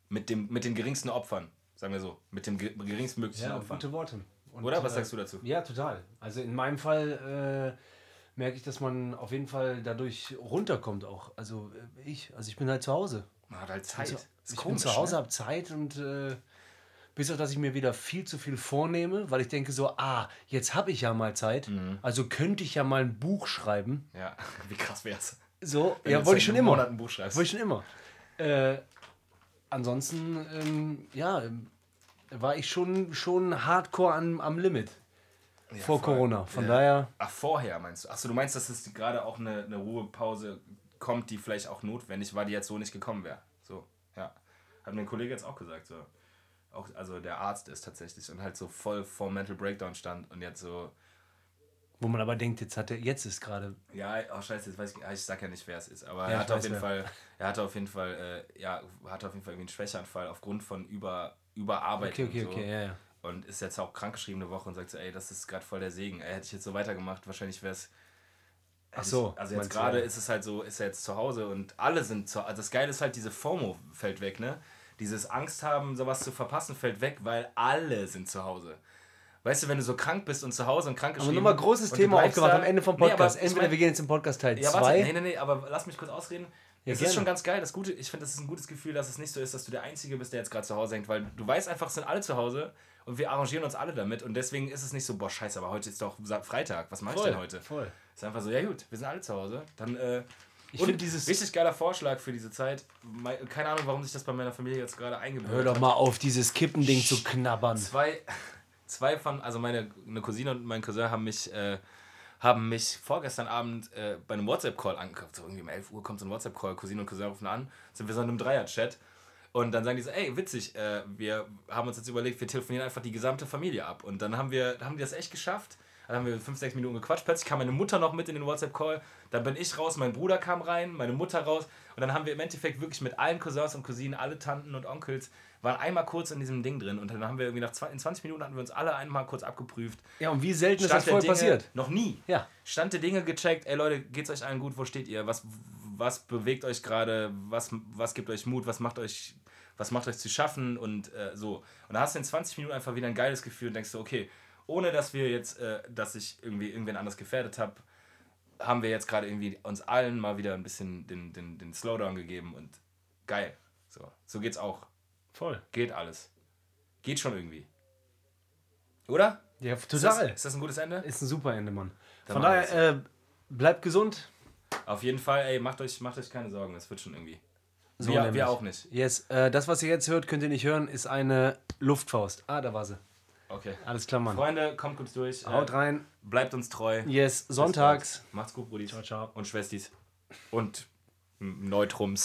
Speaker 2: mit, dem, mit den geringsten Opfern, sagen wir so. Mit dem ge- geringstmöglichen
Speaker 3: Ja,
Speaker 2: Opfern.
Speaker 3: gute Worte. Und,
Speaker 2: Oder? Was
Speaker 3: äh,
Speaker 2: sagst du dazu?
Speaker 3: Ja, total. Also in meinem Fall äh, merke ich, dass man auf jeden Fall dadurch runterkommt auch. Also äh, ich, also ich bin halt zu Hause.
Speaker 2: Man hat halt Zeit.
Speaker 3: Also, ich bin
Speaker 2: komisch,
Speaker 3: zu Hause,
Speaker 2: ne?
Speaker 3: habe Zeit und äh, bis auf, dass ich mir wieder viel zu viel vornehme, weil ich denke so, ah, jetzt habe ich ja mal Zeit,
Speaker 2: Mhm.
Speaker 3: also könnte ich ja mal ein Buch schreiben.
Speaker 2: Ja, wie krass wär's.
Speaker 3: So,
Speaker 2: Wenn
Speaker 3: ja, wollte ich schon immer.
Speaker 2: Monat ein Buch schreibst.
Speaker 3: Wollte ich schon immer. Äh, ansonsten, ähm, ja, war ich schon, schon hardcore an, am Limit vor
Speaker 2: voll.
Speaker 3: Corona. Von
Speaker 2: Ja.
Speaker 3: daher,
Speaker 2: Ach, vorher meinst du? Achso, du meinst, dass es gerade auch eine, eine Ruhepause kommt, die vielleicht auch notwendig war, die jetzt so nicht gekommen wäre. So, ja. Hat mir ein Kollege jetzt auch gesagt, so. Auch, also der Arzt ist tatsächlich und halt so voll vor Mental Breakdown stand und jetzt so,
Speaker 3: wo man aber denkt, jetzt hat er, jetzt ist gerade.
Speaker 2: ja, oh scheiße, jetzt weiß ich, ich sag ja nicht, wer es ist, aber
Speaker 3: Ja,
Speaker 2: er hatte auf jeden
Speaker 3: wer.
Speaker 2: Fall, er hatte auf jeden Fall, äh, ja, hatte auf jeden Fall irgendwie einen Schwächeanfall aufgrund von Über, Überarbeitung.
Speaker 3: Okay, okay,
Speaker 2: und so.
Speaker 3: okay, ja, ja.
Speaker 2: Und ist jetzt auch krankgeschrieben eine Woche und sagt so, ey, das ist gerade voll der Segen. Ey, hätte ich jetzt so weitergemacht, wahrscheinlich wäre es.
Speaker 3: Ach so,
Speaker 2: Also jetzt gerade
Speaker 3: ja.
Speaker 2: ist es halt so, ist er jetzt zu Hause und alle sind zu Also das Geile ist halt, diese FOMO fällt weg, ne? Dieses Angst haben, sowas zu verpassen, fällt weg, weil alle sind zu Hause. Weißt du, wenn du so krank bist und zu Hause und krank
Speaker 3: Aber nochmal großes Thema aufgemacht am Ende vom
Speaker 2: Nee,
Speaker 3: Podcast.
Speaker 2: ich
Speaker 3: Entweder
Speaker 2: mein-
Speaker 3: wir gehen jetzt im Podcast Teil
Speaker 2: ja, warte,
Speaker 3: 2.
Speaker 2: nee, nee, nee, aber lass mich kurz ausreden.
Speaker 3: Ja,
Speaker 2: es ist schon ganz geil. Das Gute, ich finde, das ist ein gutes Gefühl, dass es nicht so ist, dass du der Einzige bist, der jetzt gerade zu Hause hängt, weil du weißt einfach, es sind alle zu Hause und wir arrangieren uns alle damit und deswegen ist es nicht so, boah, scheiße, aber heute ist doch Freitag, was mache ich denn heute?
Speaker 3: Voll.
Speaker 2: Es ist einfach so, ja gut, wir sind alle zu Hause. Dann, äh,
Speaker 3: Ich
Speaker 2: und
Speaker 3: finde dieses.
Speaker 2: richtig geiler Vorschlag für diese Zeit. Keine Ahnung, warum sich das bei meiner Familie jetzt gerade eingebürgert
Speaker 3: Hör doch
Speaker 2: hat.
Speaker 3: mal auf, dieses Kippending zu knabbern.
Speaker 2: Zwei, zwei von, also meine eine Cousine und mein Cousin haben mich, äh, haben mich vorgestern Abend äh, bei einem WhatsApp-Call angekauft. So irgendwie um 11 Uhr kommt so ein WhatsApp-Call, Cousine und Cousin rufen an, sind wir so in einem Dreier-Chat. Und dann sagen die so, ey, witzig, äh, wir haben uns jetzt überlegt, wir telefonieren einfach die gesamte Familie ab. Und dann haben wir, haben die das echt geschafft. Dann haben wir fünf, sechs Minuten gequatscht. Plötzlich kam meine Mutter noch mit in den WhatsApp-Call. Dann bin ich raus, mein Bruder kam rein, meine Mutter raus. Und dann haben wir im Endeffekt wirklich mit allen Cousins und Cousinen, alle Tanten und Onkels, waren einmal kurz in diesem Ding drin. Und dann haben wir irgendwie nach zwei, in 20 Minuten hatten wir uns alle einmal kurz abgeprüft.
Speaker 3: Ja, und wie selten ist das
Speaker 2: Dinge,
Speaker 3: passiert?
Speaker 2: Noch nie.
Speaker 3: Ja.
Speaker 2: Stand der Dinge gecheckt, ey Leute, geht's euch allen gut, wo steht ihr? Was, was bewegt euch gerade? Was, was gibt euch Mut? Was macht euch, was macht euch zu schaffen? Und äh, so. Und da hast du in 20 Minuten einfach wieder ein geiles Gefühl und denkst so, okay, ohne dass wir jetzt, äh, dass ich irgendwie irgendwen anders gefährdet habe, haben wir jetzt gerade irgendwie uns allen mal wieder ein bisschen den, den, den Slowdown gegeben und geil. So, so geht's auch.
Speaker 3: Voll.
Speaker 2: Geht alles. Geht schon irgendwie. Oder?
Speaker 3: Ja,
Speaker 2: Ist das,
Speaker 3: total.
Speaker 2: ist das ein gutes Ende?
Speaker 3: Ist ein super Ende, Mann.
Speaker 2: Dann
Speaker 3: Von daher, äh, bleibt gesund.
Speaker 2: Auf jeden Fall, ey, macht euch, macht euch keine Sorgen, das wird schon irgendwie.
Speaker 3: So
Speaker 2: wir,
Speaker 3: nämlich.
Speaker 2: wir auch nicht.
Speaker 3: Yes, äh, das, was ihr jetzt hört, könnt ihr nicht hören, ist eine Luftfaust. Ah, da war sie.
Speaker 2: Okay.
Speaker 3: Alles klar, Mann.
Speaker 2: Freunde, kommt gut durch.
Speaker 3: Haut
Speaker 2: äh,
Speaker 3: rein.
Speaker 2: Bleibt uns treu.
Speaker 3: Yes, sonntags.
Speaker 2: Macht's gut, Brudis.
Speaker 3: Ciao, ciao.
Speaker 2: Und Schwestis. Und Neutrums.